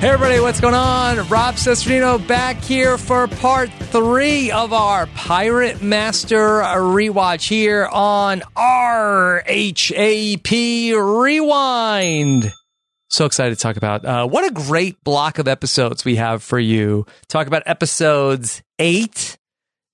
Hey everybody, what's going on? Rob Cesternino back here for part three of our Pirate Master rewatch here on RHAP Rewind. So excited to talk about uh, what a great block of episodes we have for you. Talk about episodes 8,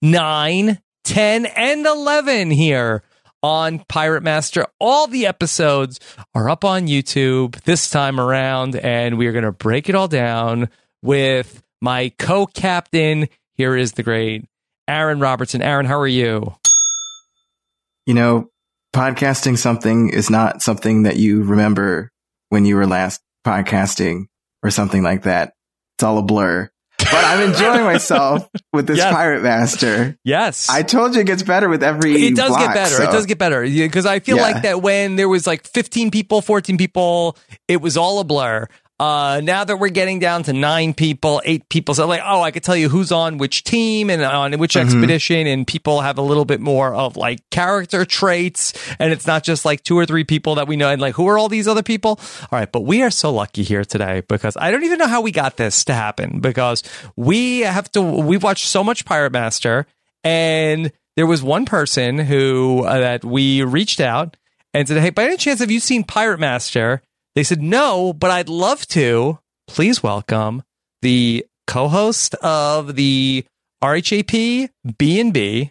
9, 10, and 11 here on Pirate Master. All the episodes are up on YouTube this time around, and we are going to break it all down with my co captain. Here is the great Aaron Robertson. Aaron, how are you? You know, podcasting something is not something that you remember when you were last podcasting or something like that. It's all a blur. But I'm enjoying myself with this. Pirate Master. Yes. I told you it gets better with every. it does block, get better. so- It does get better because I feel Yeah. like that when there was like 15 people, 14 people, it was all a blur. Uh, now that we're getting down to nine people, eight people, so like, oh, I could tell you who's on which team and on which Mhm. expedition, and people have a little bit more of like character traits, and it's not just like two or three people that we know, and like who are all these other people? All right, but we are so lucky here today because I don't even know how we got this to happen because we have to. We've watched so much Pirate Master, and there was one person who uh, that we reached out and said, "Hey, by any chance have you seen Pirate Master?" They said, "No, but I'd love to." Please welcome the co-host of the RHAP B and B,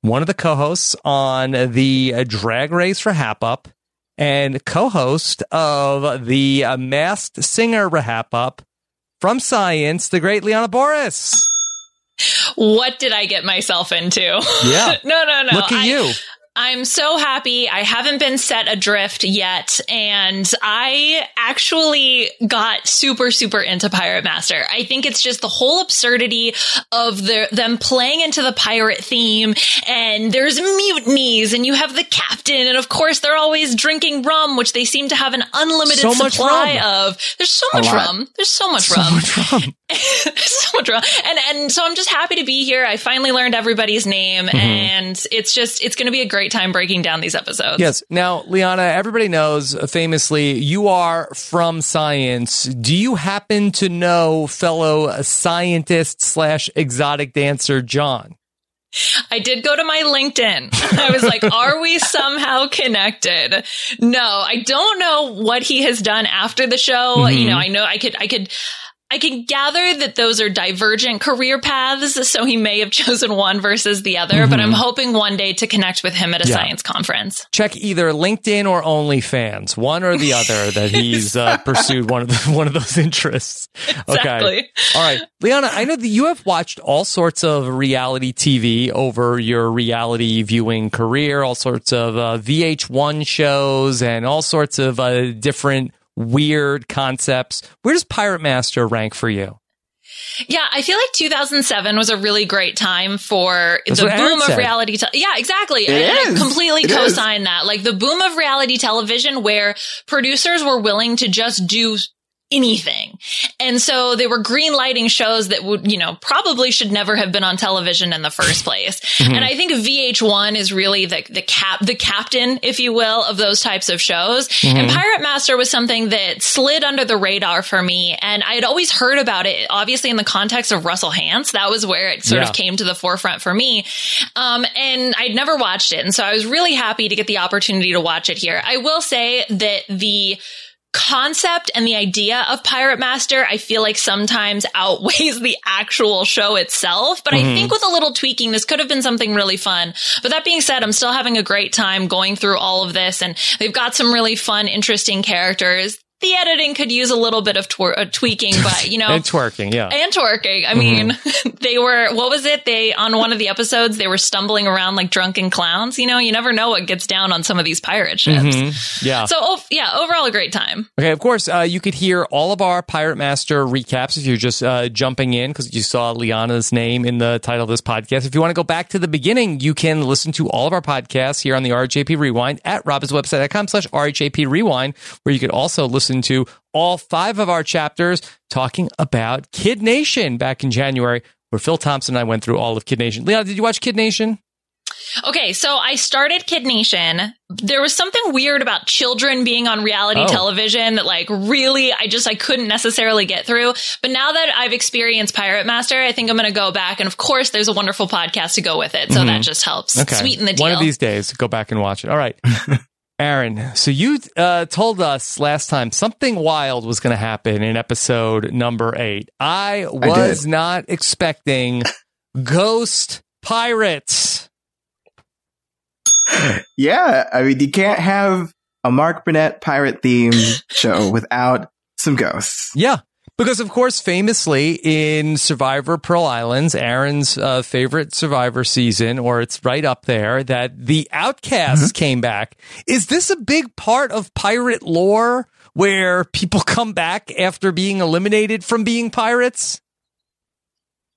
one of the co-hosts on the Drag Race for Hap Up, and co-host of the Masked Singer RHAP-up from Science, the great Liana Boris. What did I get myself into? Yeah. no, no, no. Look at I- you. I'm so happy. I haven't been set adrift yet. And I actually got super, super into Pirate Master. I think it's just the whole absurdity of the, them playing into the pirate theme and there's mutinies and you have the captain. And of course, they're always drinking rum, which they seem to have an unlimited So supply of. There's so much rum. There's so much So rum. much rum. so much rum. And and so I'm just happy to be here. I finally learned everybody's name, Mhm. and it's just it's going to be a great time breaking down these episodes. Yes. Now, Liana, everybody knows uh, famously you are from science. Do you happen to know fellow scientist slash exotic dancer John? I did go to my LinkedIn. I was like, are we somehow connected? No, I don't know what he has done after the show. Mhm. You know, I know I could, I could, I can gather that those are divergent career paths. So he may have chosen one versus the other, but Mhm. I'm hoping one day to connect with him at a Yeah. science conference. Check either LinkedIn or OnlyFans, one or the other. That he's uh, pursued one of the, one of those interests. Okay. All right, Liana. I know that you have watched all sorts of reality TV over your reality viewing career, all sorts of uh, VH1 shows, and all sorts of uh, different weird concepts. Where does Pirate Master rank for you? Yeah, I feel like 2007 was a really great time for That's the boom of reality. Te- yeah, exactly. It I, I is. completely It is. co-sign that. Like the boom of reality television where producers were willing to just do anything. And so they were green lighting shows that would, you know, probably should never have been on television in the first place. Mm-hmm. And I think VH1 is really the, the cap, the captain, if you will, of those types of shows. Mm-hmm. And Pirate Master was something that slid under the radar for me. And I had always heard about it, obviously in the context of Russell Hantz. That was where it sort Yeah. of came to the forefront for me. Um, and I'd never watched it. And so I was really happy to get the opportunity to watch it here. I will say that the concept and the idea of Pirate Master, I feel like sometimes outweighs the actual show itself. But I mm-hmm. think with a little tweaking, this could have been something really fun. But that being said, I'm still having a great time going through all of this and they've got some really fun, interesting characters. The editing could use a little bit of twer- uh, tweaking, but you know, And twerking, yeah. and twerking. I mean, they were, what was it? They, on one of the episodes, they were stumbling around like drunken clowns. You know, you never know what gets down on some of these pirate ships. Mm-hmm. Yeah. So, oh, yeah, overall a great time. Okay, of course, uh, you could hear all of our Pirate Master recaps if you're just uh, jumping in because you saw Liana's name in the title of this podcast. If you want to go back to the beginning, you can listen to all of our podcasts here on the RHAP Rewind at robhasawebsite.com slash RHAP Rewind, where you could also listen to all five of our chapters talking about Kid Nation back in January, where Phil Thompson and I went through all of Kid Nation. Leon, did you watch Kid Nation? Okay, so I started Kid Nation. There was something weird about children being on reality Oh. television that like really I just I couldn't necessarily get through. But now that I've experienced Pirate Master, I think I'm going to go back and of course there's a wonderful podcast to go with it. So that just helps sweeten the deal. Mm-hmm. One of these days, go back and watch it. All right. Aaron, so you uh, told us last time something wild was going to happen in episode number eight. I was did. not expecting ghost pirates. Yeah, I mean, you can't have a Mark Burnett pirate themed show without some ghosts. Yeah. Because, of course, famously in Survivor Pearl Islands, Aaron's uh, favorite Survivor season, or it's right up there, that the Outcasts came back. Is this a big part of pirate lore where people come back after being eliminated from being pirates?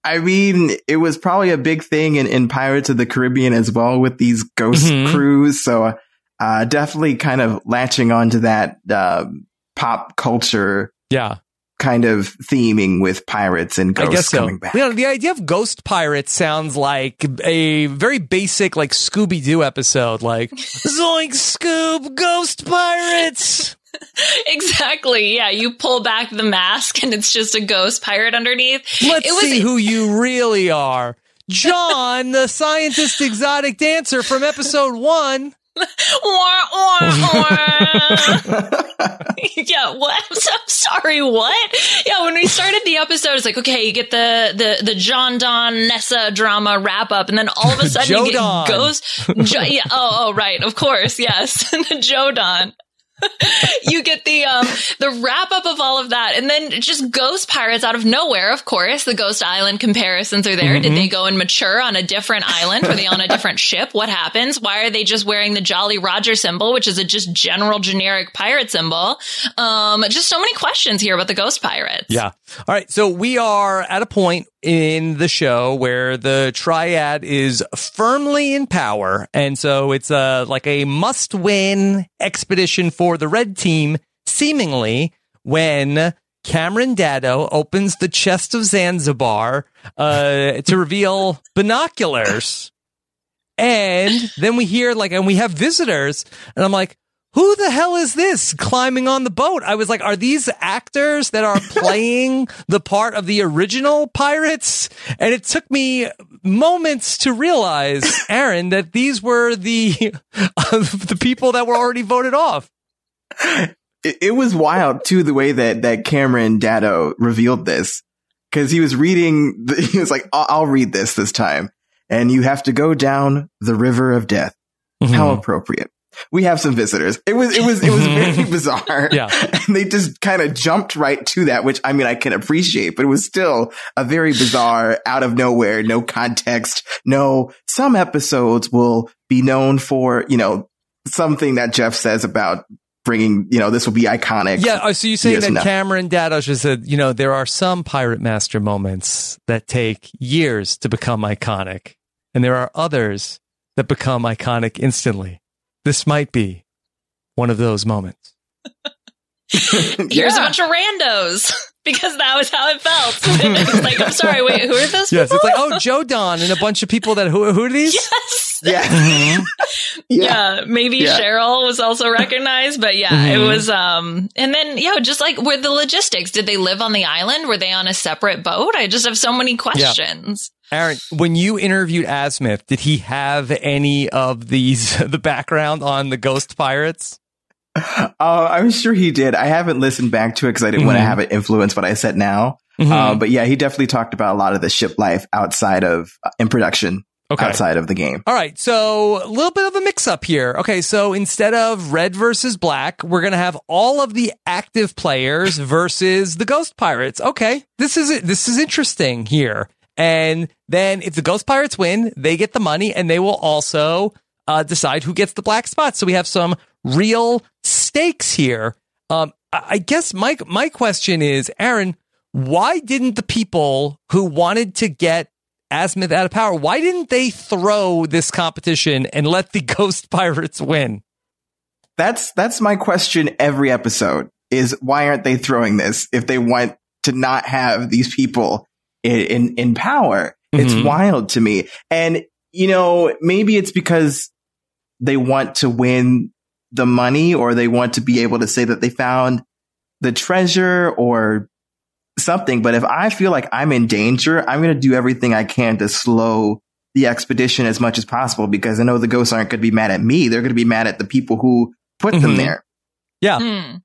I mean, it was probably a big thing in, in Pirates of the Caribbean as well with these ghost Mhm. crews. So, uh, definitely kind of latching onto that, um pop culture Yeah, kind of theming with pirates and I ghosts guess so. coming back. You know, the idea of ghost pirates sounds like a very basic, like Scooby Doo episode, like Zoink Scoob, Ghost Pirates. exactly. Yeah, you pull back the mask and it's just a ghost pirate underneath. Let's it was see who you really are. John, the scientist exotic dancer from episode one. Yeah, what? I'm so sorry, what? Yeah, when we started the episode, it's like, okay, you get the the the John Don Nessa drama wrap up, and then all of a sudden you Jodan. get Ghost. Jo- yeah, oh, oh, right, of course, yes, the Joe Don. you get the um the wrap up of all of that. And then just ghost pirates out of nowhere of course. The ghost island comparisons are there. Did they go and mature on a different island? Were they on a different ship? What happens? Why are they just wearing the jolly roger symbol which is a just general generic pirate symbol? Um just so many questions here about the ghost pirates. Yeah. All right. So we are at a point in the show where the triad is firmly in power. And so it's a, like a must win expedition for the red team, seemingly when Cameron Daddo opens the chest of Zanzibar, uh, to reveal binoculars. And then we hear like, and we have visitors and I'm like, who the hell is this climbing on the boat? I was like, are these actors that are playing the part of the original pirates? And it took me moments to realize, Aaron, that these were the the people that were already voted off. it, it was wild too the way that that Cameron Daddo revealed this because he was reading. The, he was like, I'll, "I'll read this this time," and you have to go down the river of death. How Mm-hmm. appropriate. We have some visitors. It was it was it was very bizarre. Yeah. and they just kind of jumped right to that, which I mean I can appreciate, but it was still a very bizarre, out of nowhere, no context, no. Some episodes will be known for you know something that Jeff says about bringing you know this will be iconic. Yeah. oh, So you say that. Cameron Daddo just said, you know, there are some Pirate Master moments that take years to become iconic, and there are others that become iconic instantly. This might be one of those moments. Here's a bunch of randos because that was how it felt. it's like, I'm sorry, wait, who are those Yes, people? it's like oh Joe Don and a bunch of people that who who are these? yes. Yeah. Yeah. maybe Yeah. Cheryl was also recognized, but yeah, Mhm. it was um and then yeah, just like were the logistics. Did they live on the island? Were they on a separate boat? I just have so many questions. Aaron, when you interviewed Azmyth, did he have any of these the background on the Ghost Pirates? Uh, I'm sure he did. I haven't listened back to it because I didn't want to have it influence what I said now. Mhm. Um, but yeah, he definitely talked about a lot of the ship life outside of uh, in production, Okay. outside of the game. All right, so a little bit of a mix up here. Okay, so instead of red versus black, we're going to have all of the active players versus the ghost pirates. Okay, this is this is interesting here. And then if the ghost pirates win, they get the money and they will also uh, decide who gets the black spot. So we have some real stakes here. Um, I guess my my question is, Aaron, why didn't the people who wanted to get Azmyth out of power, why didn't they throw this competition and let the Ghost Pirates win? That's that's my question every episode is why aren't they throwing this if they want to not have these people in in, in power? It's Mhm. wild to me. And you know, maybe it's because they want to win the money or they want to be able to say that they found the treasure or something. But if I feel like I'm in danger, I'm going to do everything I can to slow the expedition as much as possible because I know the ghosts aren't going to be mad at me. They're going to be mad at the people who put them Mhm. there. Yeah. Hmm.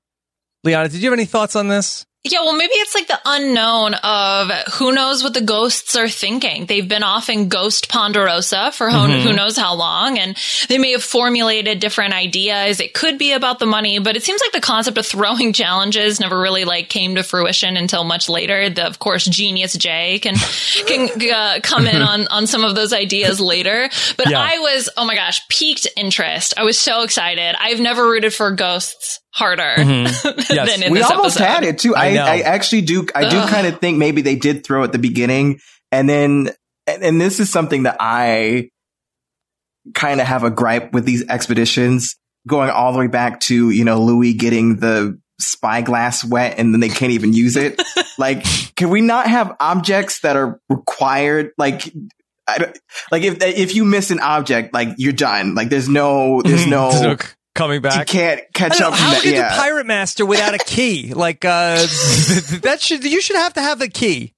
Liana, did you have any thoughts on this? Yeah, well, maybe it's like the unknown of who knows what the ghosts are thinking. They've been off in Ghost Ponderosa for who, Mhm. who knows how long, and they may have formulated different ideas. It could be about the money, but it seems like the concept of throwing challenges never really like came to fruition until much later. The, of course, Genius Jay can can uh, come in on on some of those ideas later. But Yeah. I was, oh my gosh, piqued interest. I was so excited. I've never rooted for ghosts harder Mhm. Yes. than in we this almost episode. had it too. I I. I, actually do. I do kind of think maybe they did throw at the beginning, and then and, and this is something that I kind of have a gripe with these expeditions, going all the way back to you know Louis getting the spyglass wet and then they can't even use it. like, can we not have objects that are required? Like. I don't, like if if you miss an object, like you're done. Like there's no there's no So, coming you back. can't catch up from how that. could Yeah. the pirate master without a key? Like uh that should you should have to have the key.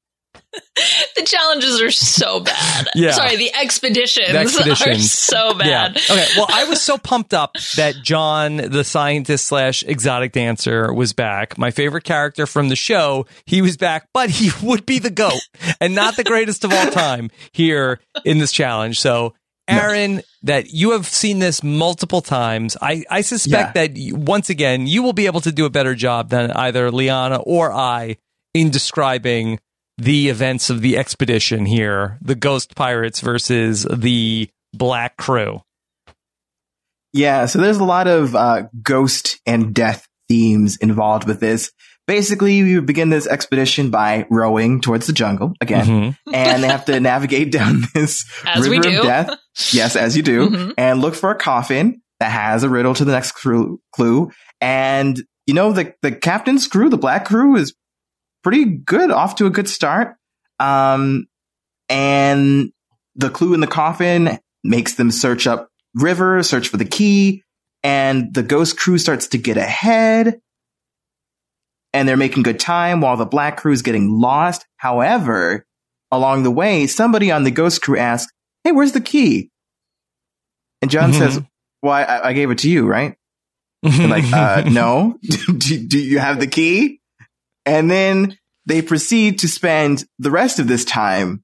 The challenges are so bad. Yeah. Sorry, the expeditions, The are so bad. Yeah. Okay. Well, I was so pumped up that John, the scientist slash exotic dancer, was back. My favorite character from the show. He was back, but he would be the goat and not the greatest of all time here in this challenge. So. Aaron, that you have seen this multiple times. I, I suspect Yeah. that you, once again, you will be able to do a better job than either Liana or I in describing the events of the expedition here the ghost pirates versus the black crew. Yeah, so there's a lot of uh, ghost and death themes involved with this. Basically, we begin this expedition by rowing towards the jungle again, Mhm. and they have to navigate down this river do. of death. Yes, as you do, Mhm. and look for a coffin that has a riddle to the next clue. clue. And you know, the the captain's crew, the black crew, is pretty good, off to a good start. Um, and the clue in the coffin makes them search up river, search for the key, and the ghost crew starts to get ahead. And they're making good time while the black crew is getting lost. However, along the way, somebody on the ghost crew asks, Hey, where's the key? And John Mhm. says, Well, I, I gave it to you, right? And like, uh, no, do, do you have the key? And then they proceed to spend the rest of this time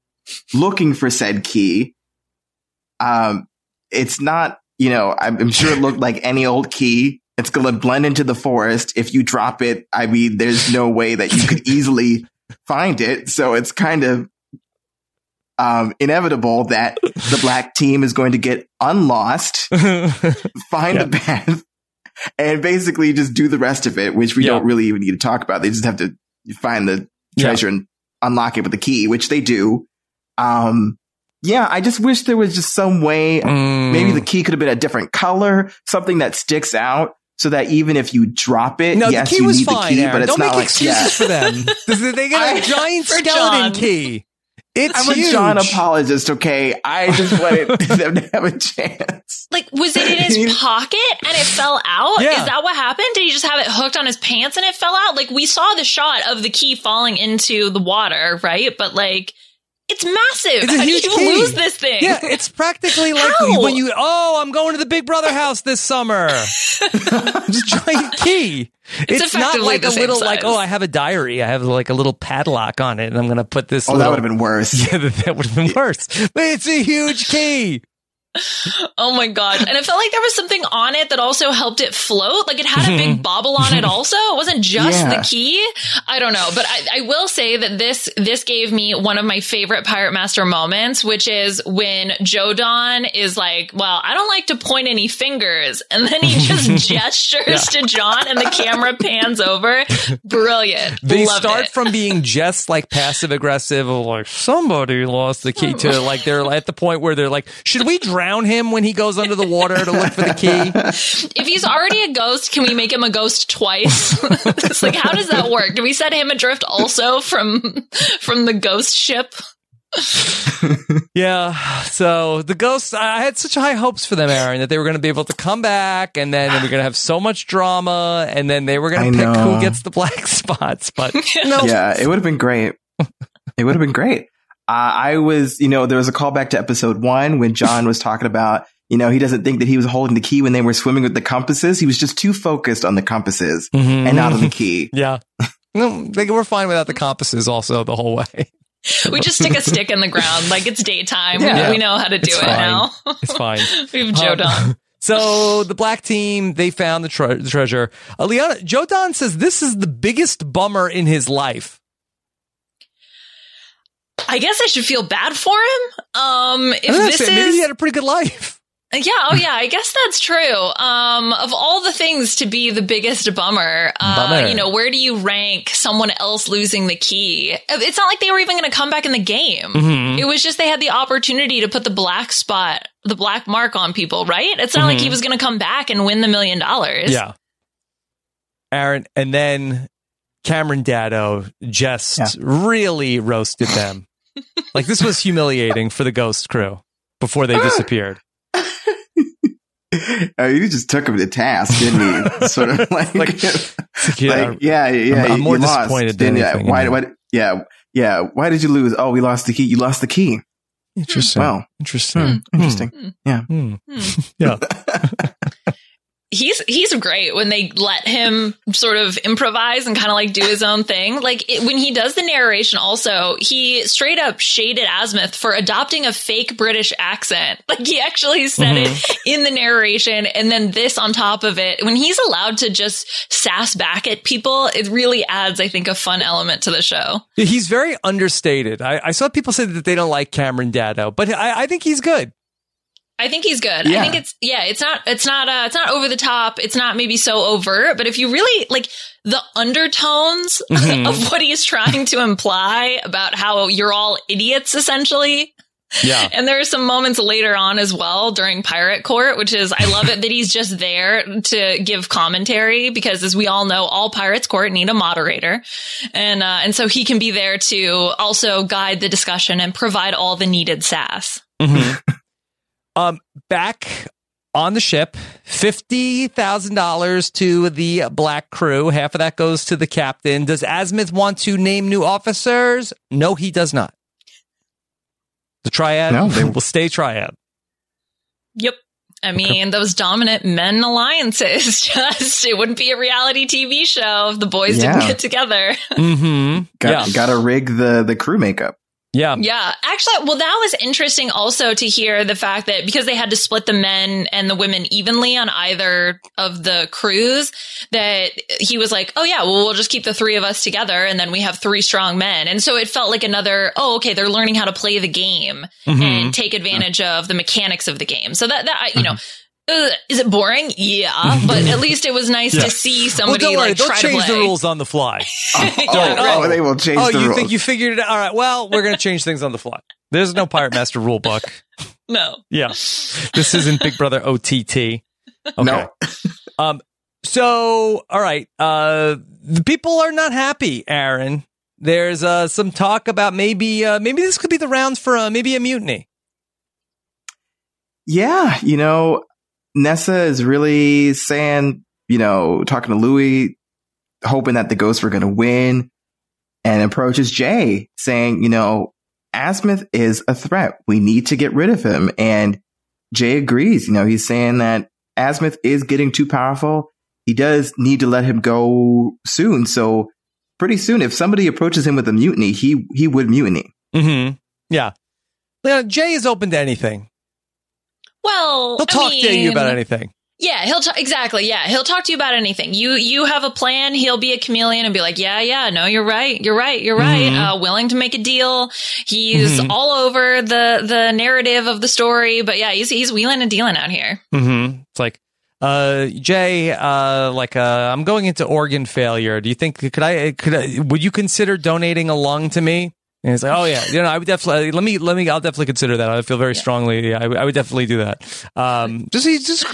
looking for said key. Um, it's not, you know, I'm, I'm sure it looked like any old key. It's going to blend into the forest. If you drop it, I mean, there's no way that you could easily find it. So it's kind of, um, inevitable that the black team is going to get unlost find Yeah. the path and basically just do the rest of it, which we Yeah. don't really even need to talk about. They just have to find the Yeah. treasure and unlock it with the key, which they do. Um, yeah, I just wish there was just some way. Maybe Mm. the key could have been a different color, something that sticks out so that even if you drop it, No, yes, the key you was need fine. the key, Aaron. but it's Don't not make like excuses yeah. for them. They get a I- giant skeleton John. key. It's I'm huge. a John apologist, okay? I just wanted them to have a chance. Like, was it in his pocket and it fell out? Yeah. Is that what happened? Did he just have it hooked on his pants and it fell out? Like, we saw the shot of the key falling into the water, right? But like, it's massive. It's a How huge do you key. lose this thing? Yeah, it's practically like How? when you, oh, I'm going to the Big Brother house this summer. Just giant key. It's, not like the a same little, like, oh, I have a diary. I have like a little padlock on it and I'm going to put this. Oh, that would have been worse. Yeah, that, that would have been worse. But it's a huge key. Oh my god! And it felt like there was something on it that also helped it float. Like it had a big mm-hmm. bobble on it. Also, it wasn't just Yeah. the key. I don't know, but I, I will say that this this gave me one of my favorite Pirate Master moments, which is when Joe Don is like, "Well, I don't like to point any fingers," and then he just gestures to John, and the camera pans over. Brilliant. They Loved start it. from being just like passive aggressive of like somebody lost the key to like they're at the point where they're like, should we drown him when he goes under the water to look for the key? If he's already a ghost, can we make him a ghost twice? it's like, how does that work? Do we set him adrift also from from the ghost ship? Yeah. So the ghosts, I I had such high hopes for them, Aaron, that they were going to be able to come back and then we are going to have so much drama and then they were going to pick know. who gets the black spots. But no. Yeah, it would have been great. It would have been great. Uh, I was, you know, there was a callback to episode one when John was talking about, you know, he doesn't think that he was holding the key when they were swimming with the compasses. He was just too focused on the compasses Mhm. and not on the key. Yeah. No, they were fine without the compasses also the whole way. We just stick a stick in the ground like it's daytime. We- Yeah. we, know how to do It's it fine. now. It's fine. we have Joe Um, Don. So the black team, they found the, tre- the treasure. Uh, Liana, Joe Don says this is the biggest bummer in his life. I guess I should feel bad for him. Um, if I was gonna this say, maybe is he had a pretty good life. Yeah, oh yeah, I guess that's true. Um, of all the things to be the biggest bummer, uh, Bummer. you know, where do you rank someone else losing the key? It's not like they were even going to come back in the game. Mhm. It was just they had the opportunity to put the black spot, the black mark on people, right? It's not like he Mhm. was going to come back and win the million dollars. Yeah. Aaron, and then Cameron Daddo just Yeah. really roasted them. Like this was humiliating for the ghost crew before they disappeared. Uh, you just took him to task, didn't you? sort of like, Like, like, yeah, yeah, yeah. I'm- I'm you more lost, disappointed than anything, Why, yeah. why, yeah, yeah. Why did you lose? Oh, we lost the key. You lost the key. Interesting. Well, Interesting. hmm, interesting. Yeah. Hmm. Hmm. Yeah. He's he's great when they let him sort of improvise and kind of like do his own thing. Like it, when he does the narration, also he straight up shaded Azmyth for adopting a fake British accent. Like he actually said it mm-hmm. in the narration, and then this on top of it. When he's allowed to just sass back at people, it really adds, I think, a fun element to the show. Yeah, He's very understated. I, I saw people say that they don't like Cameron Daddo, but I, I think he's good. I think he's good. Yeah. I think it's yeah, it's not it's not uh it's not over the top. It's not maybe so overt, but if you really like the undertones Mhm. of what he's trying to imply about how you're all idiots essentially. Yeah. And there are some moments later on as well during Pirate Court, which is I love it that he's just there to give commentary because as we all know, all Pirates Court need a moderator. And uh and so he can be there to also guide the discussion and provide all the needed sass. Mhm. um, back on the ship, fifty thousand dollars to the black crew. Half of that goes to the captain. Does Azmyth want to name new officers? No, he does not. The triad No, they- will stay triad. Yep. I mean, those dominant men alliances just, it wouldn't be a reality TV show if the boys Yeah. didn't get together. Mm-hmm. Got, yeah, got to rig the, the crew makeup. Yeah, yeah. Actually, well, that was interesting also to hear the fact that because they had to split the men and the women evenly on either of the crews, that he was like, oh, yeah, well, we'll just keep the three of us together and then we have three strong men. And so it felt like another, oh, okay, they're learning how to play the game Mhm. and take advantage of the mechanics of the game. So that, that you know, uh, is it boring? Yeah, but at least it was nice Yeah. to see Well, somebody don't worry, like they'll try change to play. the rules on the fly. Yeah, Oh, right. they will change oh, the you rules. think you figured it out? All right. Well, we're going to change things on the fly. There's no Pirate Master rule book. No, Yeah. This isn't Big Brother OTT. Okay. No. Um, So, all right, uh, the people are not happy, Aaron. There's uh, some talk about maybe uh, maybe this could be the rounds for uh, maybe a mutiny. Yeah, you know, Nessa is really saying, you know, talking to Louis, hoping that the ghosts were going to win, and approaches Jay saying, you know, Azmyth is a threat. We need to get rid of him. And Jay agrees. You know, he's saying that Azmyth is getting too powerful. He does need to let him go soon. So pretty soon, if somebody approaches him with a mutiny, he he would mutiny. Mm-hmm. Yeah. Yeah, Jay is open to anything. Well, He'll I talk to you about anything. Yeah, he'll ta- exactly. Yeah, he'll talk to you about anything. You you have a plan. He'll be a chameleon and be like, yeah, yeah, no, you're right, you're right, you're right. Mhm. Uh, willing to make a deal. He's Mhm. all over the the narrative of the story. But yeah, he's he's wheeling and dealing out here. Mm-hmm. It's like, uh, Jay, uh, like, uh, I'm going into organ failure. Do you think could I could I, would you consider donating a lung to me? And he's like, oh yeah, you know, I would definitely let me let me. I'll definitely consider that. I feel very strongly. Yeah, I, would- I would definitely do that. Um, just he just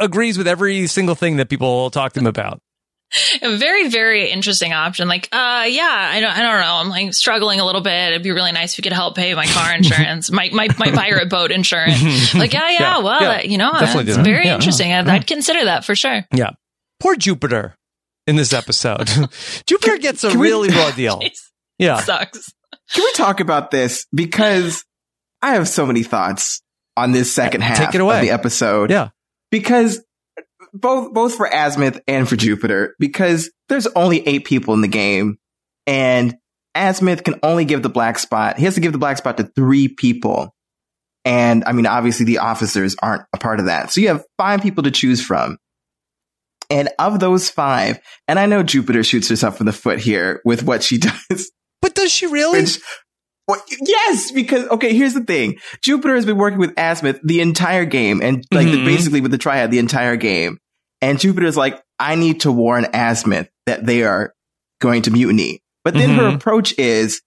agrees with every single thing that people talk to him about. A very very interesting option. Like, uh, yeah, I don't I don't know. I'm like struggling a little bit. It'd be really nice if you could help pay my car insurance, my my my pirate boat insurance. Like, yeah, yeah, Yeah, well, yeah. you know, it's very Yeah. interesting. I'd, I'd consider that for sure. Yeah, poor Jupiter in this episode. Jupiter gets a really raw deal. Yeah, Sucks. Can we talk about this? Because I have so many thoughts on this second half Take it away. of the episode. yeah. Because both both for Azmyth and for Jupiter, because there's only eight people in the game, and Azmyth can only give the black spot. He has to give the black spot to three people. And I mean, obviously the officers aren't a part of that. So you have five people to choose from. And of those five, and I know Jupiter shoots herself in the foot here with what she does. But does she really? Which, well, yes, because okay, here's the thing: Jupiter has been working with Azmyth the entire game, and like the- Mhm. basically with the Triad the entire game. And Jupiter's like, I need to warn Azmyth that they are going to mutiny. But then her Mhm. approach is,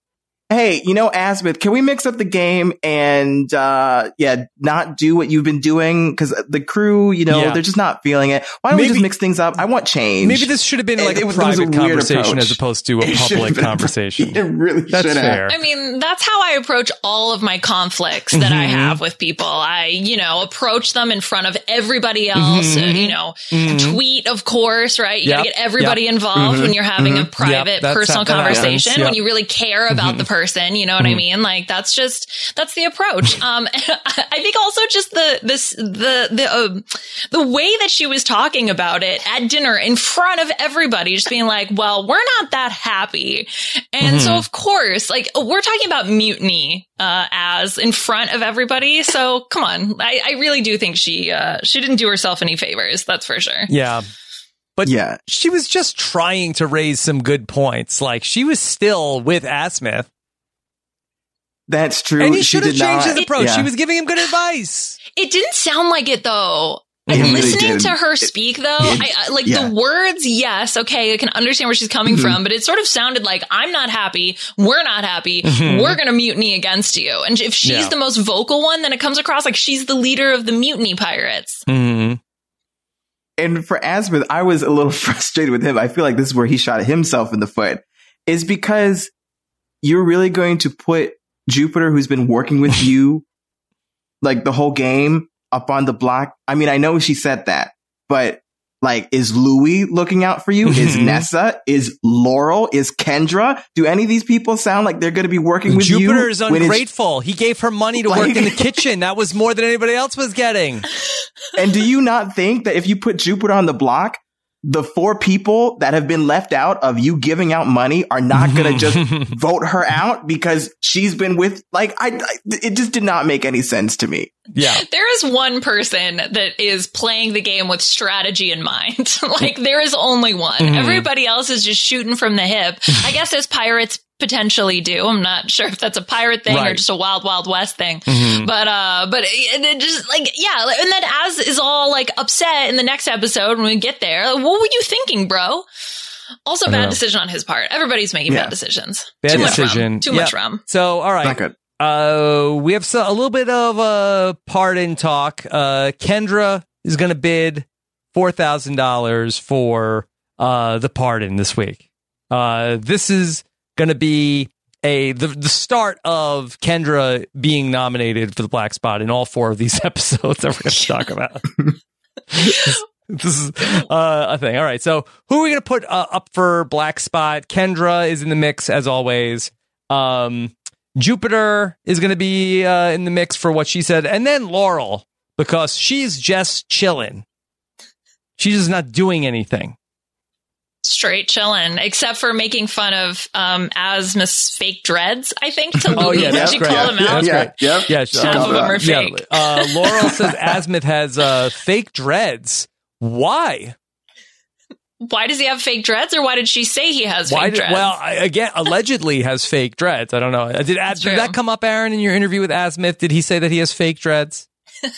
Hey, you know, Azmyth, can we mix up the game and, uh, yeah, not do what you've been doing? Cause the crew, you know, Yeah. they're just not feeling it. Why don't we just mix things up? I want change. Maybe this should have been like it a was- it was a private weird conversation as opposed to a It public have a- conversation. It really That's should have. fair. I mean, that's how I approach all of my conflicts that I Mhm. have with people. I, you know, approach them in front of everybody else. Mhm. uh, you know, Mhm. tweet, of course, right? You Yep. gotta get everybody Yep. involved when you're having a Mhm. private, Yep, personal how that happens. conversation. When you really care about the person, you know what I Mhm. mean? Like that's just that's the approach. Um, I think also just the this the the um the way that she was talking about it at dinner in front of everybody, just being like, "Well, we're not that happy," and so Mhm. of course, like we're talking about mutiny uh, as in front of everybody. So come on, I, I really do think she uh, she didn't do herself any favors. That's for sure. Yeah. But Yeah. she was just trying to raise some good points. Like she was still with Azmyth. That's true. And he should have changed not- his approach. yeah. She was giving him good advice. It didn't sound like it though. It really Listening to didn't. her speak though, I, I, like yeah. the words, yes, okay, I can understand where she's coming Mhm. from, but it sort of sounded like I'm not happy, we're not happy, Mhm. we're gonna mutiny against you. And if she's Yeah. the most vocal one, then it comes across like she's the leader of the mutiny pirates. Mm-hmm. and for Azmyth, I was a little frustrated with him. I feel like this is where he shot himself in the foot. Is because you're really going to put Jupiter, who's been working with you like the whole game, up on the block. I mean, I know she said that, but like, is Louis looking out for you? Is Mhm. Nessa? Is Laurel? Is Kendra? Do any of these people sound like they're going to be working with you? Jupiter is ungrateful. He gave her money to Like- work in the kitchen. That was more than anybody else was getting. And do you not think that if you put Jupiter on the block, the four people that have been left out of you giving out money are not going to just vote her out because she's been with, like, I, I, it just did not make any sense to me. Yeah. There is one person that is playing the game with strategy in mind. like there is only one. Mhm. Everybody else is just shooting from the hip. I guess as pirates potentially do. I'm not sure if that's a pirate thing or just a wild wild west thing. Mhm. But uh but it, it just like yeah, and then as is all like upset in the next episode when we get there. Like, what were you thinking, bro? Also bad know. decision on his part. Everybody's making Yeah. bad decisions. Bad Too much decision. rum. Too Yeah. much rum. So, all right. Uh, we have so, a little bit of a pardon talk. Uh, Kendra is going to bid four thousand dollars for uh, the pardon this week. Uh, this is going to be a the the start of Kendra being nominated for the black spot in all four of these episodes that we're going to talk about. this is uh, a thing. All right, so who are we going to put uh, up for black spot? Kendra is in the mix as always. Um, Jupiter is going to be uh, in the mix for what she said, and then Laurel because she's just chilling. She's just not doing anything. Straight chilling, except for making fun of um Asmus fake dreads, I think, to Oh, yeah, that's she great. called him Yeah, out. that's yeah, great. yep. Yeah, she Half called of them are out. Yeah, uh, Laurel says Azmyth has uh, fake dreads. Why? Why does he have fake dreads, or why did she say he has Why? fake Did, dreads? well, I, again, allegedly has fake dreads. I don't know. Uh, Did, did that come up, Aaron, in your interview with Azmyth? Did he say that he has fake dreads?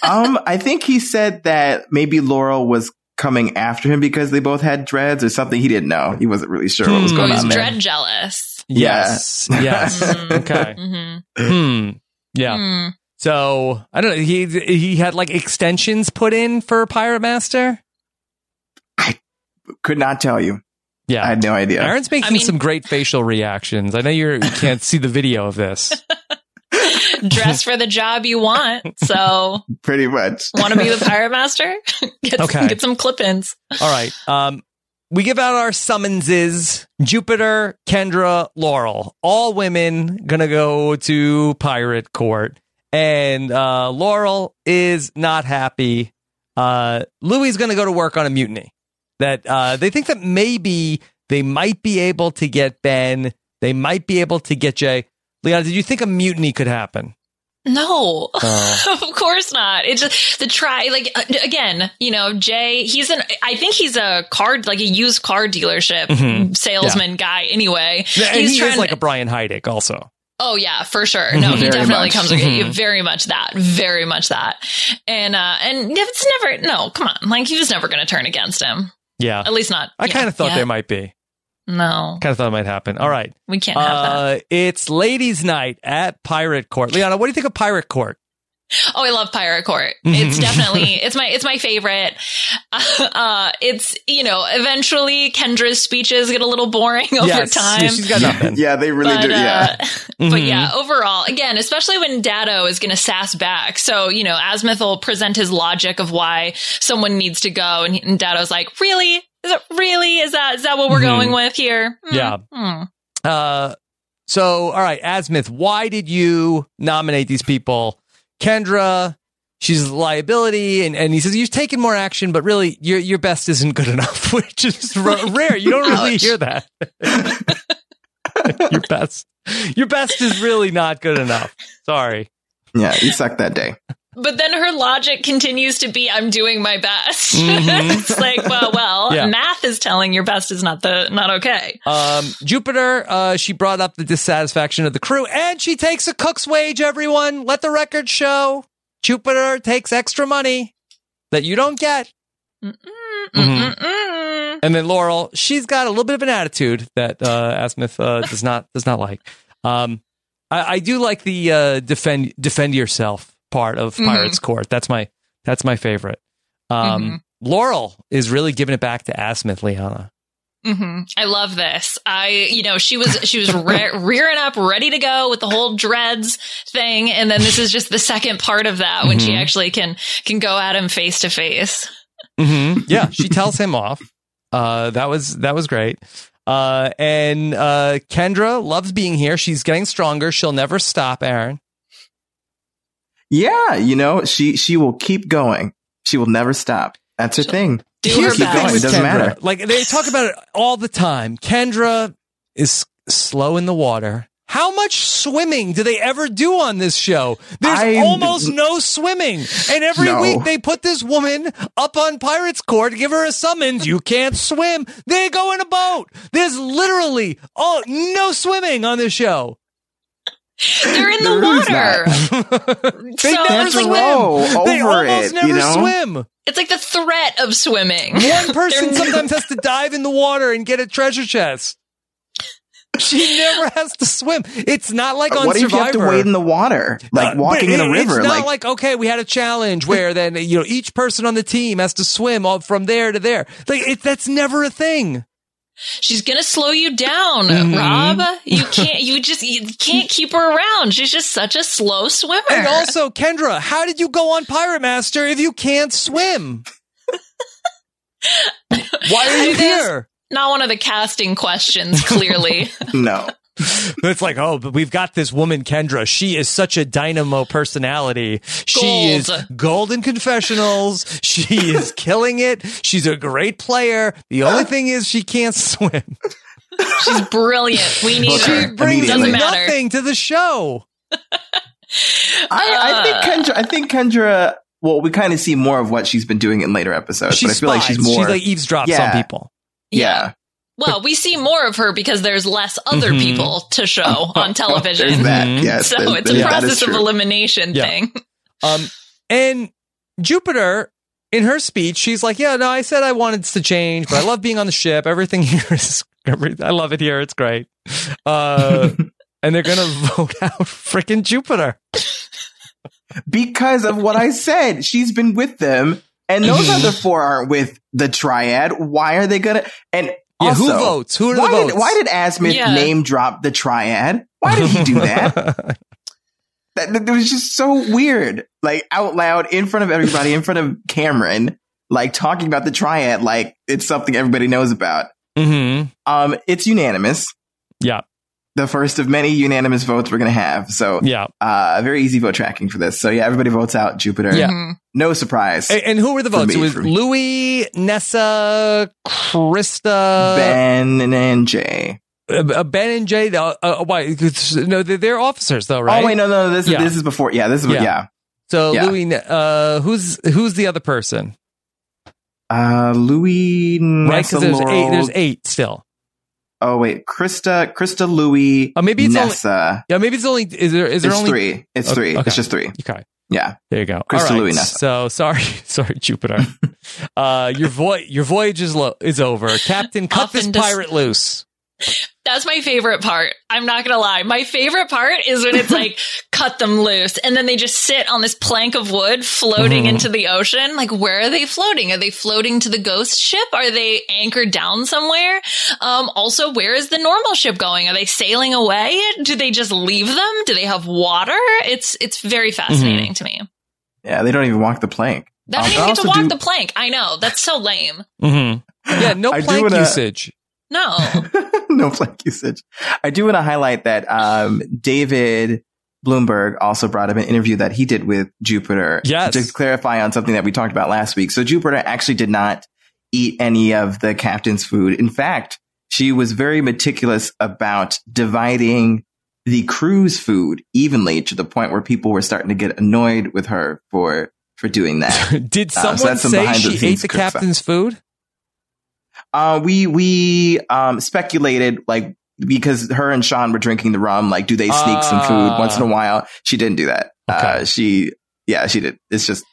um, I think he said that maybe Laurel was coming after him because they both had dreads or something. He didn't know. He wasn't really sure what was Hmm. going he's on there. dread jealous. Yeah. Yes. Yes. Mhm. okay. hmm Hmm. Yeah. So I don't know. He he had like extensions put in for Pirate Master. Could not tell you. Yeah. I had no idea. Aaron's making I mean- some great facial reactions. I know you're, you can't see the video of this. Dress for the job you want. So, Pretty much. want to be the pirate master? get, Okay. get some clip-ins. All right. Um, we give out our summonses. Jupiter, Kendra, Laurel, all women gonna go to pirate court, and uh, Laurel is not happy. Uh, Louis is gonna go to work on a mutiny. That uh, they think that maybe they might be able to get Ben. They might be able to get Jay. Leon, did you think a mutiny could happen? No, Oh. of course not. It's just the try, like, uh, again, you know, Jay, he's an, I think he's a card, like a used car dealership Mhm. salesman guy anyway. and he's he trying is like a Brian Heidik, also. Oh yeah, for sure. No, he definitely much. comes Mhm. very much that, very much that. And uh and it's never no, come on. Like he was never going to turn against him. Yeah, At least not. I yeah, kind of thought yeah. there might be. No. Kind of thought it might happen. All right. We can't have that. Uh, it's ladies' night at Pirate Court. Liana, what do you think of Pirate Court? Oh, I love Pirate Court. Mm-hmm. It's definitely it's my it's my favorite. Uh, it's you know eventually Kendra's speeches get a little boring over yes. time. Yeah, she's got nothing. Yeah, they really but, do. Yeah. uh, Mhm. but yeah, overall, again, especially when Daddo is going to sass back. So, you know, Azmyth will present his logic of why someone needs to go. And, and Daddo's like, really? Is it really? Is that, is that what we're Mhm. going with here? Hmm, Yeah. hmm. Uh, so, all right, Azmyth, why did you nominate these people? Kendra, she's a liability, and, and he says you've taken more action, but really your your best isn't good enough, which is r- rare. You don't really hear that. your best, your best is really not good enough. Sorry. Yeah, you sucked that day. But then her logic continues to be, I'm doing my best. Mhm. it's like, well, well, Yeah. math is telling your best is not the, not okay. Um, Jupiter, uh, she brought up the dissatisfaction of the crew, and she takes a cook's wage. Everyone, let the record show. Jupiter takes extra money that you don't get. Mm-mm, Mhm. mm-mm. And then Laurel, she's got a little bit of an attitude that uh, Azmyth uh, does not does not like. Um, I, I do like the uh, defend defend yourself part of Mhm. Pirates Court. That's my that's my favorite. Um, Mhm. Laurel is really giving it back to Azmyth, Liana. hmm I love this. I, you know, she was she was re- rearing up, ready to go with the whole dreads thing, and then this is just the second part of that when she Mhm. actually can can go at him face to face. Mm-hmm. Yeah, she tells him off. Uh, that was that was great. Uh, and uh, Kendra loves being here. She's getting stronger. She'll never stop. Aaron. Yeah, you know, she she will keep going. She will never stop. That's her thing. Do Here's her the thing with It doesn't Kendra. matter. Like they talk about it all the time. Kendra is slow in the water. How much swimming do they ever do on this show? There's I- almost no swimming. And every No. week they put this woman up on Pirates Court, give her a summons. You can't swim. They go in a boat. There's literally oh no swimming on this show. They're in the There is water. They So never it's like swim. Whoa, they almost it, never you know? swim. It's like the threat of swimming. One person sometimes has to dive in the water and get a treasure chest. she never has to swim. It's not like on what if you have to Survivor. wade in the water, like Uh, walking but in a river? It's not Like, like, okay, we had a challenge where then you know each person on the team has to swim all from there to there. Like it, that's never a thing. She's gonna slow you down, Mhm. Rob. You can't. You just you can't keep her around. She's just such a slow swimmer. And also, Kendra, how did you go on Pirate Master if you can't swim? Why are you I here? not one of the casting questions. Clearly, no. It's like, oh, but we've got this woman, Kendra. She is such a dynamo personality. She Gold. is golden confessionals. She is killing it. She's a great player. The only thing is she can't swim. she's brilliant. We need Book She her. her. brings Doesn't matter. nothing to the show. I, I think Uh. Kendra. I think Kendra. Well, we kind of see more of what she's been doing in later episodes, She but I feel like she's more. She's like eavesdrops Yeah. on people. yeah. Well, we see more of her because there's less other Mhm. people to show on television. There's that. Mhm. Yes. so there's- it's a that is process of elimination Yeah. thing. Um, and Jupiter, in her speech, she's like, "Yeah, no, I said I wanted to change, but I love being on the ship. Everything here is, every, I love it here. It's great." Uh, and they're gonna vote out freaking Jupiter. because of what I said. She's been with them, and those other four aren't with the triad. Why are they gonna? And Yeah, who votes? Who are the why votes? Did, why did Azmyth Yeah. name drop the triad? Why did he do that? that? That was just so weird. Like out loud in front of everybody, in front of Cameron, like talking about the triad, like it's something everybody knows about. hmm Um, it's unanimous. Yeah, The first of many unanimous votes we're gonna have. So, yeah. uh, very easy vote tracking for this. So yeah, everybody votes out Jupiter. Yeah. Mhm. No surprise. And, and who were the votes? me, it was for. Louis, Nessa, Krista, ben and Jay. uh, Ben and Jay. Uh, uh, why? 'Cause, No, they're, they're officers though, right? Oh wait, no, no, this is Yeah. this is before. Yeah, this is Yeah. yeah. So Yeah. Louis, uh, who's who's the other person? Uh, Louis, Right? Because there's eight. There's eight still. Oh wait, Krista, Krista, Louis, Oh, maybe it's only- Nessa. Yeah, maybe it's only. Is there? Is there it's only three. It's Okay, three. okay. It's just three. Okay, Yeah. there you go. All All Krista, right. Louis, Nessa. So sorry, sorry, Jupiter. uh, your voy your voyage is lo- is over. Captain, cut Off this into s- pirate loose. That's my favorite part. I'm not gonna lie. My favorite part is when it's like cut them loose, and then they just sit on this plank of wood floating Mhm. into the ocean. Like, where are they floating? Are they floating to the ghost ship? Are they anchored down somewhere? Um, also, where is the normal ship going? Are they sailing away? Do they just leave them? Do they have water? It's it's very fascinating to me. Yeah, they don't even walk the plank. They Um, don't I even get to walk do- the plank. I know that's so lame. Mm-hmm. Yeah, no plank wanna- usage. No, no plank usage. I do want to highlight that um, David Bloomberg also brought up an interview that he did with Jupiter. Yes. To clarify on something that we talked about last week. So Jupiter actually did not eat any of the captain's food. In fact, she was very meticulous about dividing the crew's food evenly to the point where people were starting to get annoyed with her for for doing that. Did Uh, so someone say behind the she ate the crew stuff. captain's food? Uh, we we um, speculated like because her and Sean were drinking the rum. Like, do they sneak some food once in a while? She didn't do that. Uh, she yeah, she did. It's just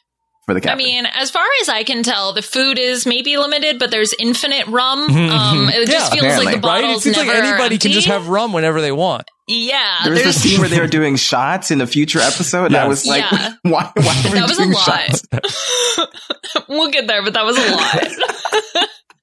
for the camera. I mean, as far as I can tell, the food is maybe limited, but there's infinite rum. Um, it just Yeah, feels like apparently. the Right? It bottles seems like never anybody can just have rum whenever they want. Yeah, there was there's this scene where they were doing shots in the future episode, and I was like, Yeah. why? Why are we That was a doing lot. shots? we'll get there, but that was a lot.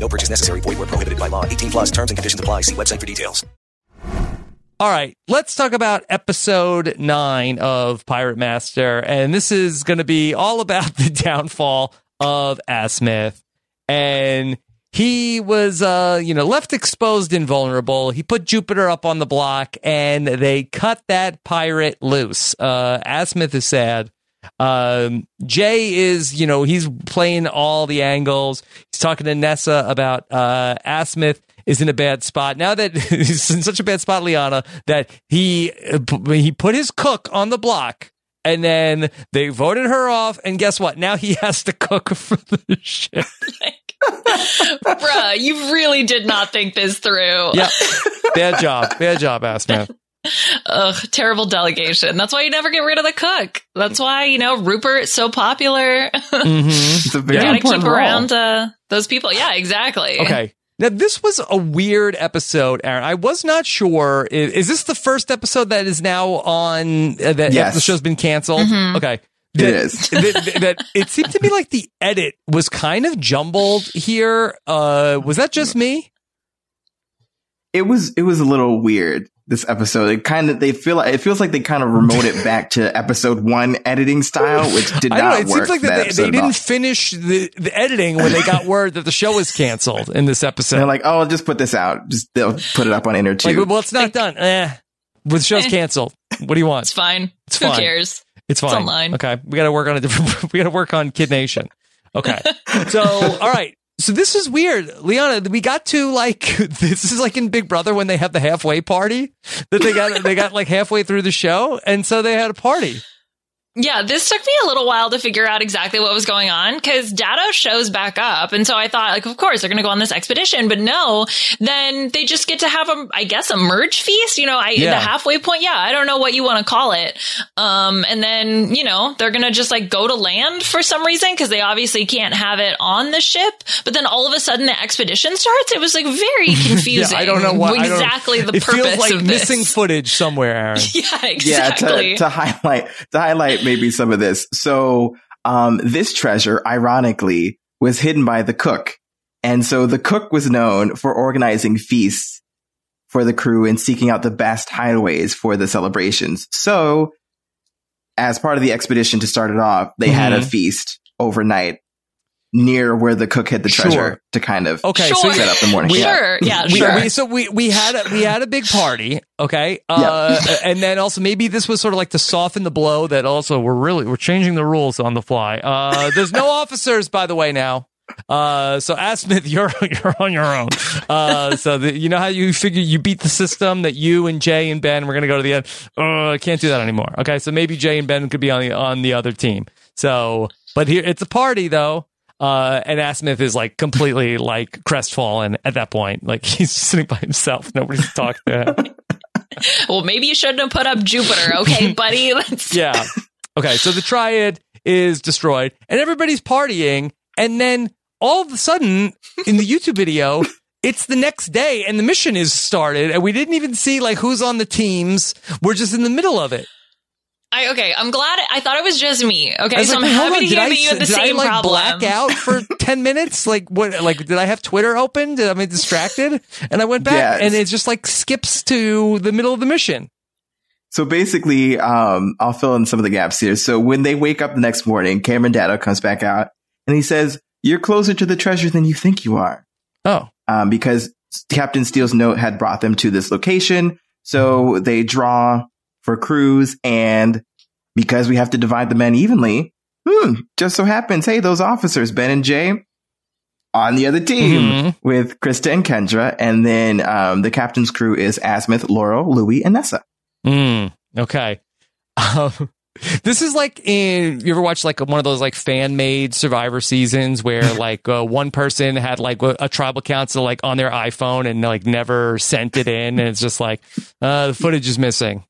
No purchase necessary. Void where prohibited by law. 18 plus terms and conditions apply. See website for details. All right, let's talk about episode nine of Pirate Master. And this is going to be all about the downfall of Azmyth. And he was, uh, you know, left exposed and vulnerable. He put Jupiter up on the block and they cut that pirate loose. Uh, Azmyth is sad. Um, Jay is, you know, he's playing all the angles. He's talking to Nessa about uh, Azmyth is in a bad spot. Now that he's in such a bad spot, Liana, that he he put his cook on the block. And then they voted her off, and guess what? Now he has to cook for the ship. Bruh, you really did not think this through. Yeah, bad job, bad job, Azmyth. Ugh, terrible delegation. That's why you never get rid of the cook. That's why, you know, Rupert's so popular. Mm-hmm. It's a very you gotta important keep role. around uh, those people. Yeah, exactly. Okay. Now this was a weird episode, Aaron. I was not sure. Is, is this the first episode that is now on uh, that Yes. the show's been canceled? Mhm. Okay. It That- is. that, that- it seemed to me like the edit was kind of jumbled here. Uh, was that just me? It was it was a little weird this episode. It kind of they feel like it feels like they kind of remote it back to episode one editing style, which did I don't not know. It work. seems like that that they, they didn't finish the, the editing when they got word that the show was canceled in this episode. They're like, oh, I'll just put this out. Just they'll put it up on Inner Like, well, it's not done. Eh, the show's Eh. canceled. What do you want? It's fine. It's fine. Who fine. cares? It's fine. online. Okay, we got to work on a different. we got to work on Kid Nation. Okay, so all right. So this is weird, Liana. We got to like this is like in Big Brother when they have the halfway party that they got they got like halfway through the show, and so they had a party. Yeah, this took me a little while to figure out exactly what was going on because Daddo shows back up. And so I thought, like, of course, they're going to go on this expedition. But no, then they just get to have a, I guess, a merge feast. You know, I, Yeah. the halfway point. Yeah, I don't know what you want to call it. Um, and then, you know, they're going to just like go to land for some reason because they obviously can't have it on the ship. But then all of a sudden the expedition starts. It was like very confusing. Yeah, I don't know what exactly the it purpose feels like of this. missing footage somewhere, Aaron. Yeah, exactly. Yeah, to, to highlight to highlight maybe some of this. So um, this treasure, ironically, was hidden by the cook, and so the cook was known for organizing feasts for the crew and seeking out the best hideaways for the celebrations. So, as part of the expedition to start it off, they had a Mhm. feast overnight near where the cook hid the treasure Sure. to kind of Okay, Sure. so set up the morning. We- Sure. Yeah, we, sure. we- so we we had a, we had a big party, okay, uh, and then also maybe this was sort of like to soften the blow that also we're really we're changing the rules on the fly. Uh, there's no officers, by the way, now. Uh, so Azmyth, you're you're on your own. Uh, so the, you know how you figure you beat the system that you and Jay and Ben we're gonna go to the end. Uh, I can't do that anymore. Okay, so maybe Jay and Ben could be on the on the other team. So, but here it's a party though. Uh, and Azmyth is like completely like crestfallen at that point. Like he's sitting by himself. Nobody's talking to him. well, maybe you shouldn't have put up Jupiter. Okay, buddy. Let's Yeah. Okay. So the triad is destroyed and everybody's partying. And then all of a sudden in the YouTube video, it's the next day and the mission is started and we didn't even see like who's on the teams. We're just in the middle of it. I okay. I'm glad. I thought it was just me. Okay, was so like, I'm happy on. to Did hear I, that you had the did same I like problem. black out for 10 minutes? Like what, like did I have Twitter open? Did I be distracted? And I went back Yes. and it just like skips to the middle of the mission. So basically, um, I'll fill in some of the gaps here. So when they wake up the next morning, Cameron Daddo comes back out and he says, "You're closer to the treasure than you think you are." Oh. Um, because Captain Steele's note had brought them to this location, so they draw for crews, and because we have to divide the men evenly, hmm, just so happens, hey, those officers, Ben and Jay, on the other team Mhm. with Krista and Kendra, and then um, the captain's crew is Azmyth, Laurel, Louie, and Nessa. Mm, okay. Um, this is like in you ever watch like one of those like fan made Survivor seasons where like uh, one person had like a, a tribal council like on their iPhone and like never sent it in, and it's just like uh, the footage is missing.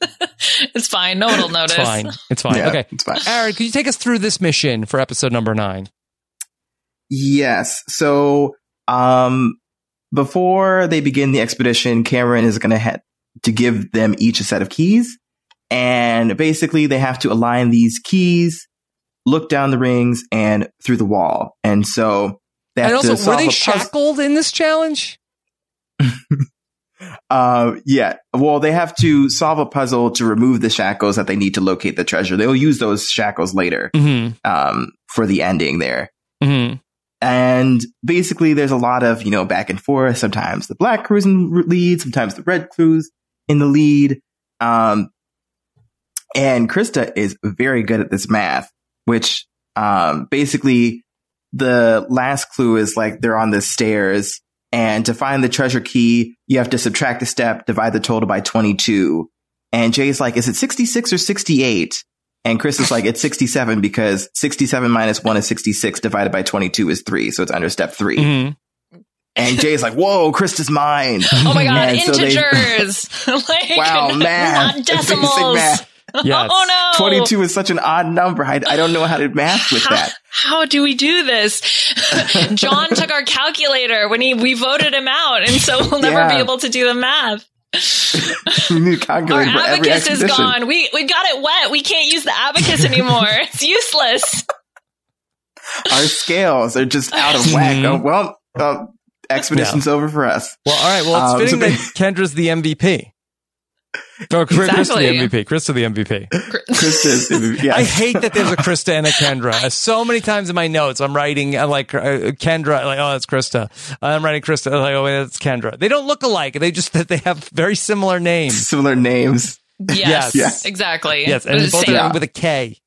It's fine. No one will notice. It's fine. It's fine. Yeah, okay, it's fine. Aaron, could you take us through this mission for episode number nine? Yes. So, um, before they begin the expedition, Cameron is going to head to give them each a set of keys. And basically they have to align these keys, look down the rings and through the wall. And so they have And to also, were solve they a puzzle. shackled in this challenge? Uh, yeah. Well, they have to solve a puzzle to remove the shackles that they need to locate the treasure. They'll use those shackles later Mm-hmm. um, for the ending there. Mm-hmm. And basically, there's a lot of, you know, back and forth. Sometimes the black crew's in the lead, sometimes the red crew's in the lead. Um, and Krista is very good at this math, which, um, basically the last clue is like they're on the stairs and to find the treasure key, you have to subtract a step, divide the total by 22. And Jay's like, is it 66 or 68? And Chris is like, it's 67 because 67 minus 1 is 66 divided by 22 is 3. So it's under step 3. Mm-hmm. And Jay's like, whoa, Krista's mine. Oh my god, And so they- integers! like, Wow, math. not Basic decimals. Math. Yes. Oh no! 22 is such an odd number. I, I don't know how to math with How, that. how do we do this? John took our calculator when he we voted him out, and so we'll never Yeah. be able to do the math. we need to Our calculate for every abacus is gone. We we got it wet. We can't use the abacus anymore. it's useless. Our scales are just out of whack. Oh, well, uh, expedition's over for us. Well, all right. Well, it's Um, fitting so that Kendra's the MVP. Or Chris Exactly. the MVP. Krista the MVP. Krista's, yes. I hate that there's a Krista and a Kendra. So many times in my notes, I'm writing I'm like uh, Kendra, like oh, it's Krista. I'm writing Krista, like oh, wait, it's Kendra. They don't look alike. They just that they have very similar names. Similar names. Yes, Yes. exactly. Yes, and But both same. of them with a K.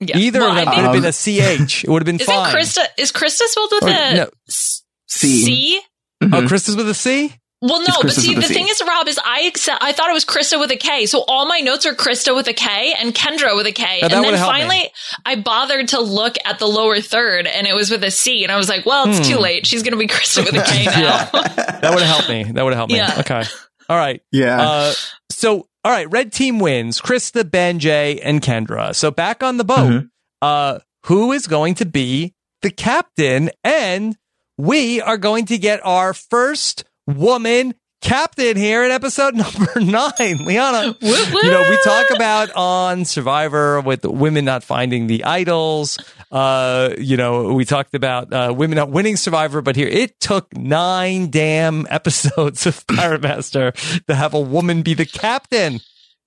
Yeah. Either Well, of them I could have been a CH. It would have been Isn't fine. Krista is Krista spelled with Or- a no. s- C. C? Oh, Mhm. Krista's with a C. Well, no, but see, the C. thing is, Rob, is I accept, I thought it was Krista with a K. So all my notes are Krista with a K and Kendra with a K. Yeah, and then would've me. finally, I bothered to look at the lower third, and it was with a C. And I was like, well, it's Hmm. too late. She's going to be Krista with a K now. That would have helped me. That would have helped me. Yeah. Okay. All right. Yeah. Uh, so, all right, red team wins. Krista, Ben, Jay, and Kendra. So back on the boat, Mhm. uh, who is going to be the captain? And we are going to get our first woman captain here in episode number nine. Liana, you know, we talk about on Survivor with women not finding the idols. Uh, you know, we talked about uh, women not winning Survivor, but here it took nine damn episodes of Pirate Master to have a woman be the captain.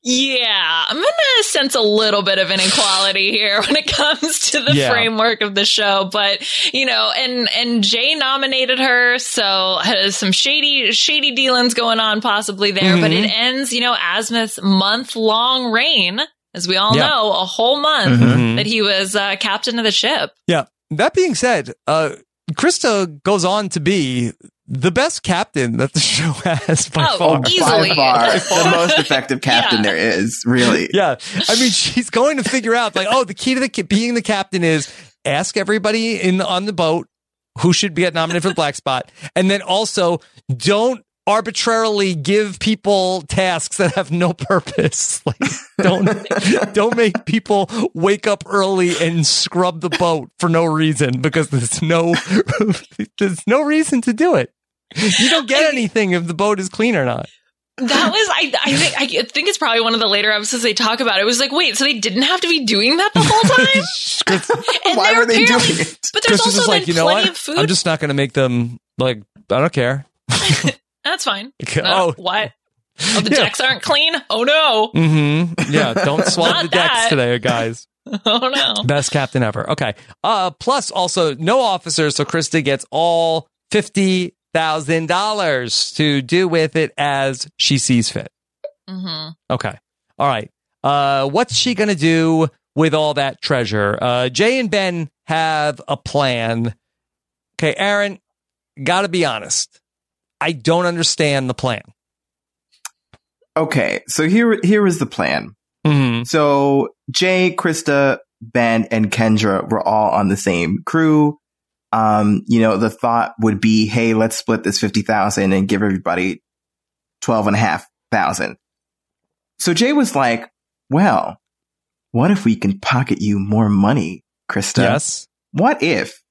Yeah, I'm going to sense a little bit of inequality here when it comes to the Yeah. framework of the show, but you know, and and Jay nominated her, so has some shady shady dealings going on possibly there, but Mhm. it ends, you know, Azmyth's month long reign, as we all Yeah. know, a whole month Mhm. that he was uh, captain of the ship. Yeah. That being said, uh, Krista goes on to be the best captain that the show has by Oh, far. easily. By far, the most effective captain Yeah. there is, really. Yeah. I mean, she's going to figure out like, oh, the key to the being the captain is ask everybody in on the boat who should be nominated for the black spot, and then also don't arbitrarily give people tasks that have no purpose. Like, don't don't make people wake up early and scrub the boat for no reason because there's no there's no reason to do it. You don't get anything if the boat is clean or not. That was, I, I think, I think it's probably one of the later episodes they talk about. It was like, wait, so they didn't have to be doing that the whole time? And Why were they doing it? But there's Chris also just like, you know plenty what? of food. I'm just not going to make them like I don't care. That's fine. Okay, No, oh. what? Oh, the Yeah. decks aren't clean? Oh no. Mm-hmm. Yeah, don't swab Not the decks that. today, guys. Oh no. Best captain ever. Okay. Uh, plus also no officers, so Krista gets all fifty thousand dollars to do with it as she sees fit. hmm Okay. All right. Uh, what's she gonna do with all that treasure? Uh, Jay and Ben have a plan. Okay, Aaron, gotta be honest. I don't understand the plan. Okay, so here here was the plan. Mm-hmm. So Jay, Krista, Ben, and Kendra were all on the same crew. Um, you know, the thought would be, hey, let's split this fifty thousand and give everybody twelve and a half thousand. So Jay was like, well, what if we can pocket you more money, Krista? Yes. What if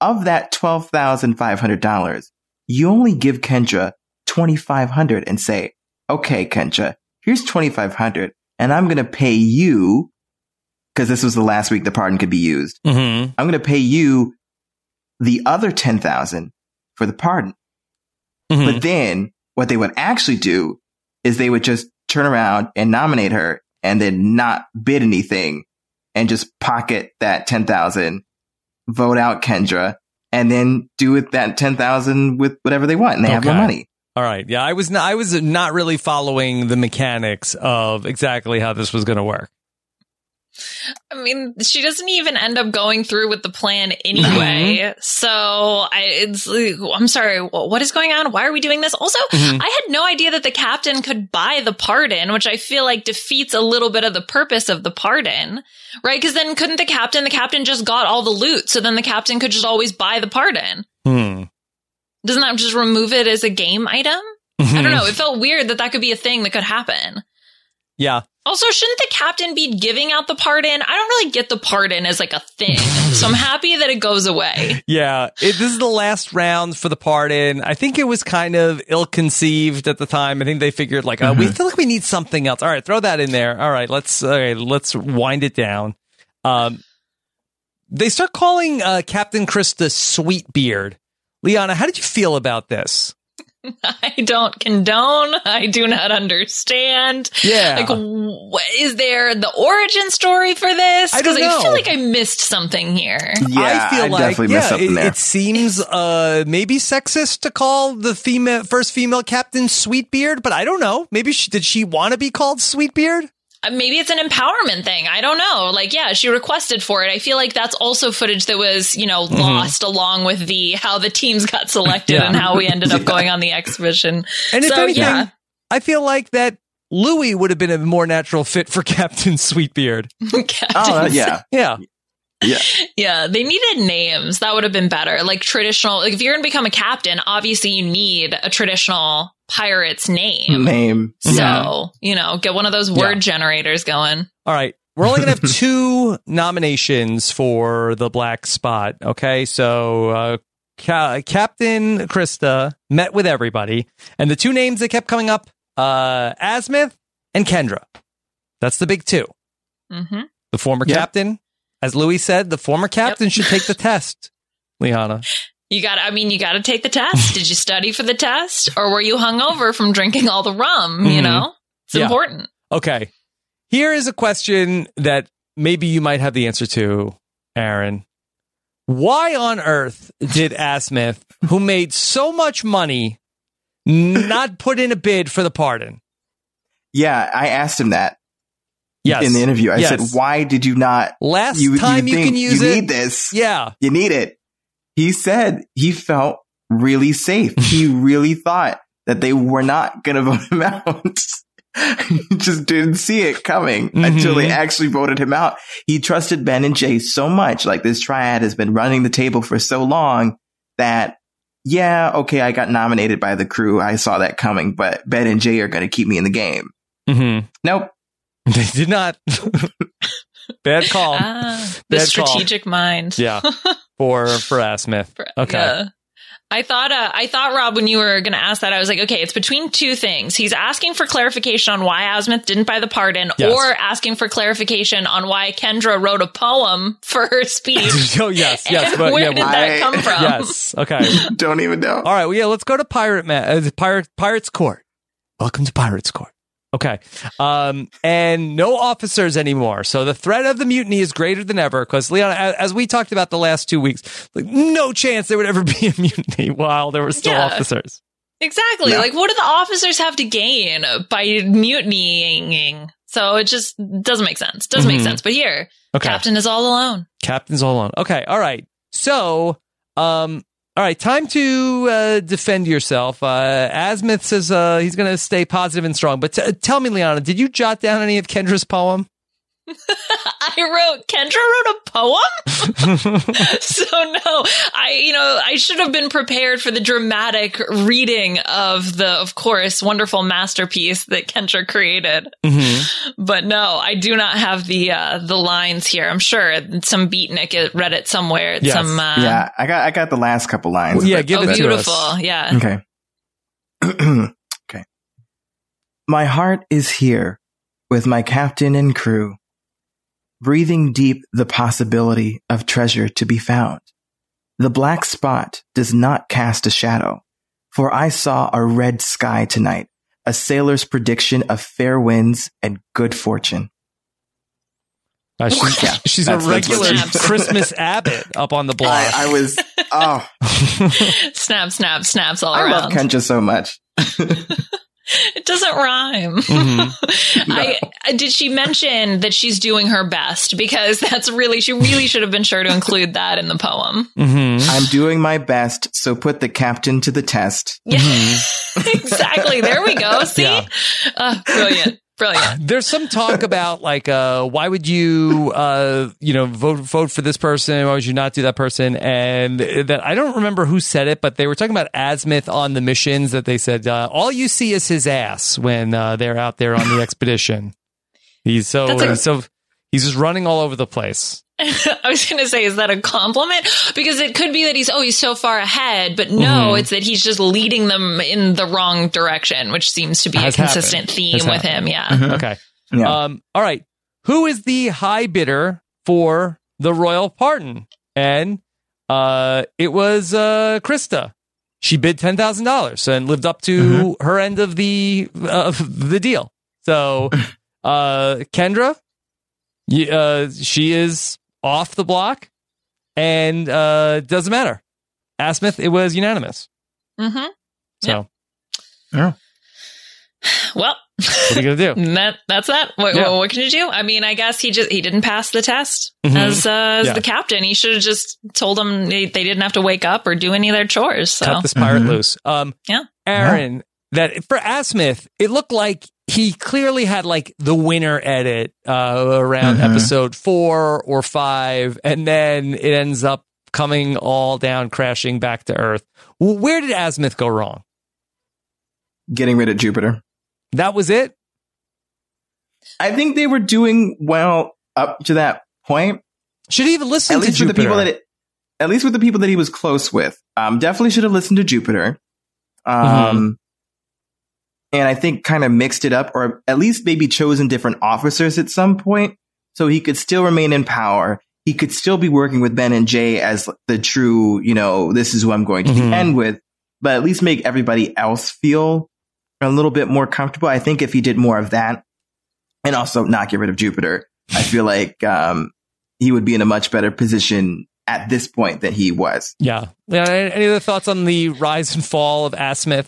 of that twelve thousand five hundred dollars, you only give Kendra twenty five hundred and say, okay, Kendra, here's twenty five hundred, and I'm gonna pay you because this was the last week the pardon could be used. Mm-hmm. I'm gonna pay you the other ten thousand for the pardon. Mhm. But then what they would actually do is they would just turn around and nominate her and then not bid anything and just pocket that 10,000, vote out Kendra and then do with that 10,000 with whatever they want and they have more money. All right. Yeah, I was not, I was not really following the mechanics of exactly how this was going to work. I mean, she doesn't even end up going through with the plan anyway. so I, it's, I'm sorry. What is going on? Why are we doing this? Also, Mhm. I had no idea that the captain could buy the pardon, which I feel like defeats a little bit of the purpose of the pardon, right? Because then couldn't the captain, the captain just got all the loot. So then the captain could just always buy the pardon. Hmm. Doesn't that just remove it as a game item? I don't know. It felt weird that that could be a thing that could happen. Yeah. Also, shouldn't the captain be giving out the pardon? I don't really get the pardon as like a thing. so I'm happy that it goes away. Yeah, it, this is the last round for the pardon. I think it was kind of ill-conceived at the time. I think they figured like, uh, we feel like we need something else. All right, throw that in there. All right, let's all right, let's wind it down. Um, they start calling uh, Captain Krista Sweetbeard. Liana, how did you feel about this? I don't condone. I do not understand. Yeah. Like, wh- is there the origin story for this? I don't I feel like I missed something here. Yeah, I feel like yeah, it, it seems uh, maybe sexist to call the female first female captain Sweetbeard, but I don't know. Maybe she, did she want to be called Sweetbeard? Uh, Maybe it's an empowerment thing. I don't know. Like, yeah, she requested for it. I feel like that's also footage that was, you know, Mhm. lost along with the how the teams got selected Yeah. and how we ended up going on the exhibition. And if so, anything, yeah. I feel like that Louis would have been a more natural fit for Captain Sweetbeard. Oh, yeah. Yeah. Yeah. Yeah, they needed names. That would have been better. Like traditional, like if you're going to become a captain, obviously you need a traditional pirate's name. Name. So, Yeah. you know, get one of those word generators going. All right. We're only going to have two nominations for the black spot. Okay. So, uh, Ca- Captain Krista met with everybody, and the two names that kept coming up, uh, Azmyth and Kendra. That's the big two. Mm-hmm. The former Yep. captain, as Louis said, the former captain should take the test. Liana. You got to, I mean, you got to take the test. Did you study for the test or were you hungover from drinking all the rum? You Mhm. know, it's Yeah. important. Okay. Here is a question that maybe you might have the answer to, Aaron. Why on earth did Azmyth, who made so much money, not put in a bid for the pardon? Yeah, I asked him that. Yes. In the interview, I Yes. said, "Why did you not Last you, time you think can use you it- need this? Yeah, you need it." He said he felt really safe. he really thought that they were not going to vote him out. he just didn't see it coming until they actually voted him out. He trusted Ben and Jay so much. Like this triad has been running the table for so long that, yeah, okay, I got nominated by the crew. I saw that coming, but Ben and Jay are going to keep me in the game. Mm-hmm. Nope. They did not. Bad call. Ah, the Bad call. strategic mind. Yeah. For for Azmyth. Okay. Yeah. I thought, uh, I thought, Rob, when you were going to ask that, I was like, okay, it's between two things. He's asking for clarification on why Azmyth didn't buy the pardon, Yes. or asking for clarification on why Kendra wrote a poem for her speech. oh yes, yes. And But where yeah, did well- that come from? Yes. Okay. Don't even know. All right. Well, yeah. Let's go to Pirate Ma- uh, Pirate Pirates Court. Welcome to Pirates Court. Okay. Um, and no officers anymore. So the threat of the mutiny is greater than ever because Leon, as we talked about the last two weeks, like no chance there would ever be a mutiny while there were still Yeah. officers. Exactly. No. Like, what do the officers have to gain by mutinying? So it just doesn't make sense. Doesn't Mhm. make sense. But here, Okay. Captain is all alone. Captain's all alone. Okay. All right. So, um, all right. Time to uh, defend yourself. Uh, Azmyth says uh, he's going to stay positive and strong. But t- tell me, Liana, did you jot down any of Kendra's poem? I wrote, Kendra wrote a poem? so no, I, you know, I should have been prepared for the dramatic reading of the, of course, wonderful masterpiece that Kendra created. Mm-hmm. But no, I do not have the, uh, the lines here. I'm sure some beatnik read it somewhere. at Yes. Some, uh, yeah, I got I got the last couple lines. Well, yeah, give oh, it to us. beautiful. Yeah. Okay. okay. My heart is here with my captain and crew, breathing deep the possibility of treasure to be found. The black spot does not cast a shadow, For I saw a red sky tonight, a sailor's prediction of fair winds and good fortune. Uh, she's Yeah, she's a that's- that's what regular Christmas abbot up on the block. I, I was, oh, snap, snap, snaps all I around. love Kendra so much. It doesn't rhyme. Mm-hmm. I, I- did she mention that she's doing her best? Because that's really she really should have been sure to include that in the poem. Mm-hmm. I'm doing my best, so put the captain to the test. Yeah, exactly. There we go. See, Yeah. uh, brilliant, brilliant. There's some talk about like, uh, why would you, uh, you know, vote vote for this person? Why would you not do that person? And that I don't remember who said it, but they were talking about Azmyth on the missions. That they said uh, all you see is his ass when uh, they're out there on the expedition. He's so a- so he's just running all over the place. I was going to say, is that a compliment? Because it could be that he's, oh, he's so far ahead, but no, Mhm. it's that he's just leading them in the wrong direction, which seems to be Has a consistent happened. theme Has with happened. him. Yeah. Mhm. Okay. Yeah. Um, all right. Who is the high bidder for the royal pardon? And uh, it was uh, Krista. She bid ten thousand dollars and lived up to her end of the of the deal. So, uh, Kendra, y- uh, she is off the block, and uh, doesn't matter. Azmyth, it was unanimous. Mm-hmm. So, yeah. Well, what are you gonna do? that that's that. What, Yeah. what, what can you do? I mean, I guess he just he didn't pass the test Mhm. as uh, as Yeah. the captain. He should have just told them they, they didn't have to wake up or do any of their chores. So cut this pirate Mhm. loose. Um, Yeah. Aaron, that for Azmyth, it looked like he clearly had like the winner edit uh, around Mhm. episode four or five, and then it ends up coming all down, crashing back to Earth. Where did Azmyth go wrong? Getting rid of Jupiter. That was it. I think they were doing well up to that point. Should he even listen At to least with the Jupiter? people that, it, at least with the people that he was close with. Um, definitely should have listened to Jupiter. Um, Mm-hmm. And I think kind of mixed it up, or at least maybe chosen different officers at some point, so he could still remain in power. He could still be working with Ben and Jay as the true, you know, this is who I'm going to Mhm. end with, but at least make everybody else feel a little bit more comfortable. I think if he did more of that, and also not get rid of Jupiter, I feel like um, he would be in a much better position at this point than he was. yeah. yeah. Any other thoughts on the rise and fall of Azmyth?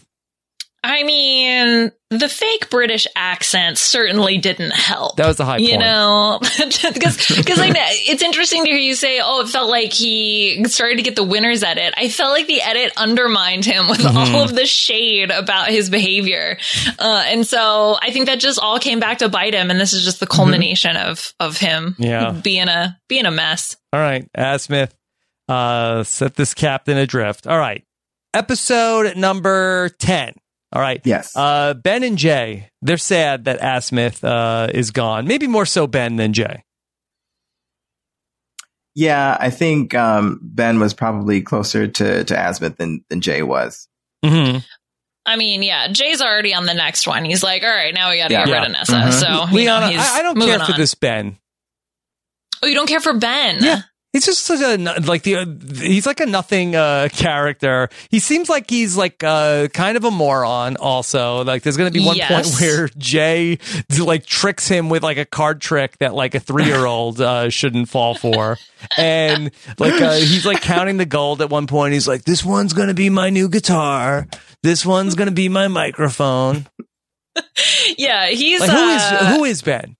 I mean, the fake British accent certainly didn't help. That was the high you point. know, because because I know it's interesting to hear you say, "Oh, it felt like he started to get the winners edit." I felt like the edit undermined him with Mhm. all of the shade about his behavior, uh, and so I think that just all came back to bite him. And this is just the culmination of of him, Yeah. being a being a mess. All right, Azmyth, uh, set this captain adrift. All right, episode number 10. All right. Yes. Uh, ben and Jay, they're sad that Azmyth uh, is gone. Maybe more so Ben than Jay. Yeah, I think um, Ben was probably closer to to Azmyth than than Jay was. Mm-hmm. I mean, yeah, Jay's already on the next one. He's like, all right, now we got to Yeah. get Yeah. rid of Nessa. Mhm. So, you Leona, know, he's I, I don't moving care for on. this Ben. Oh, you don't care for Ben? Yeah. He's just such a like the uh, he's like a nothing uh, character. He seems like he's like uh, kind of a moron. Also, like there's going to be one point where Jay like tricks him with like a card trick that like a three year old uh, shouldn't fall for, and like uh, he's like counting the gold at one point. He's like, "This one's going to be my new guitar. This one's going to be my microphone." Yeah, he's Like who is uh, who is Ben?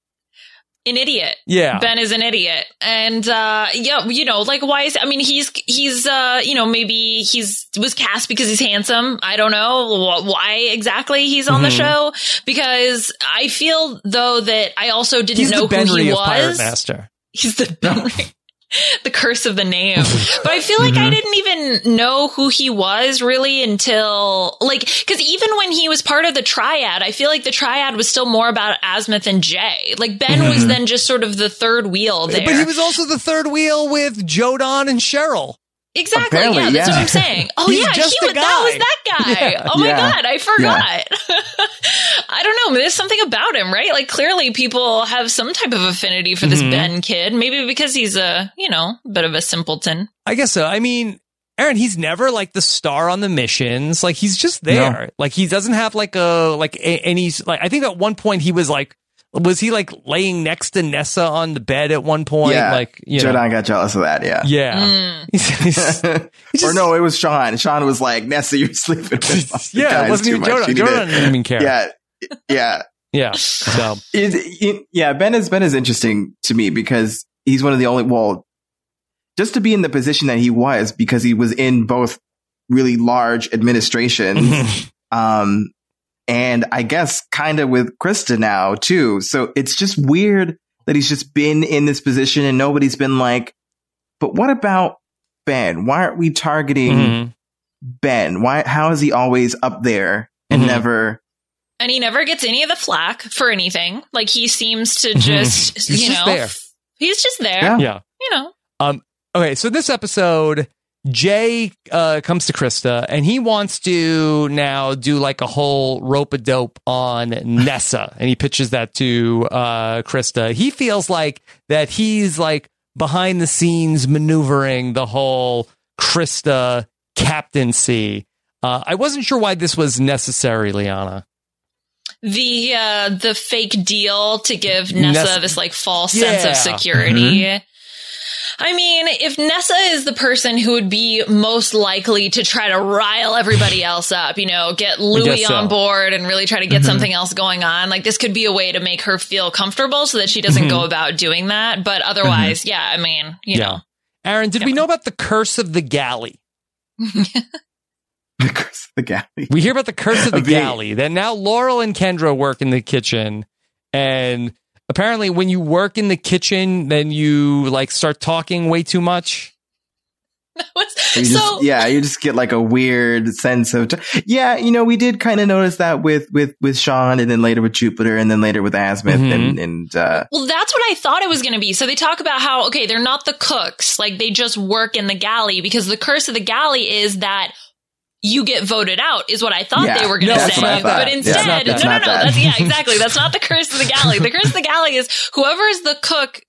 An idiot. Yeah. Ben is an idiot. And uh yeah, you know, like why is I mean he's he's uh you know, maybe he's was cast because he's handsome. I don't know wh- why exactly he's on the Mhm. show because I feel though that I also didn't He's know the who he of Pirate was. Master. He's the Benry. the curse of the name. But I feel like I mm-hmm. didn't even know who he was really until like cuz even when he was part of the triad, I feel like the triad was still more about Azmyth and Jay. Like Ben was mm-hmm. then just sort of the third wheel there. But he was also the third wheel with Jodan and Cheryl. Exactly. Apparently, yeah, that's yeah. what I'm saying. Oh yeah, just he the was, that was that guy. Yeah. Oh my Yeah. god, I forgot. I don't know. There's something about him, right? Like clearly people have some type of affinity for this Mhm. Ben kid. Maybe because he's a, you know, bit of a simpleton. I guess so. I mean, Aaron, he's never like the star on the missions. Like he's just there. No. Like he doesn't have like a like a, and he's like I think at one point he was like was he like laying next to Nessa on the bed at one point? yeah, Like you know, got jealous of that. Yeah. yeah. He's- he's- or no, it was Sean. Sean was like, Nessa, you're sleeping with my yeah, guys it wasn't too even much. Jordan. You need Jordan to- didn't even care. Yeah. Yeah. yeah. So It, it- yeah, Ben is Ben is interesting to me because he's one of the only well, just to be in the position that he was because he was in both really large administrations, um, and I guess kind of with Krista now too. So it's just weird that he's just been in this position and nobody's been like, but what about Ben? Why aren't we targeting Mhm. Ben? Why? How is he always up there and Mhm. never? And he never gets any of the flack for anything. Like he seems to just, Mm-hmm. He's you just know, there. he's just there. Yeah. yeah. You know, Um, okay, so this episode, Jay uh, comes to Krista and he wants to now do like a whole rope a dope on Nessa, and he pitches that to uh, Krista. He feels like that he's like behind the scenes maneuvering the whole Krista captaincy. Uh, I wasn't sure why this was necessary, Liana. the uh the fake deal to give Nessa, Nessa- this like false sense of security. I mean, if Nessa is the person who would be most likely to try to rile everybody else up, you know, get Louis so. on board and really try to get mm-hmm. something else going on, like this could be a way to make her feel comfortable so that she doesn't go mm-hmm. about doing that. But mm-hmm. otherwise, yeah, I mean, you know, Aaron, did we know about the curse of the galley? The curse of the galley. We hear about the curse of the Of being- galley. That now Laurel and Kendra work in the kitchen, and apparently, when you work in the kitchen, then you like start talking way too much. You just, so yeah, you just get like a weird sense of t- yeah. You know, we did kind of notice that with with with Sean, and then later with Jupiter, and then later with Azmyth, Mhm. and and uh, Well, that's what I thought it was going to be. So they talk about how, okay, they're not the cooks. Like they just work in the galley because the curse of the galley is that you get voted out is what I thought Yeah, they were going to that's say. what I thought. But instead, it's not no, no, no, That's, yeah, exactly. That's not the curse of the galley. The curse of the galley is whoever is the cook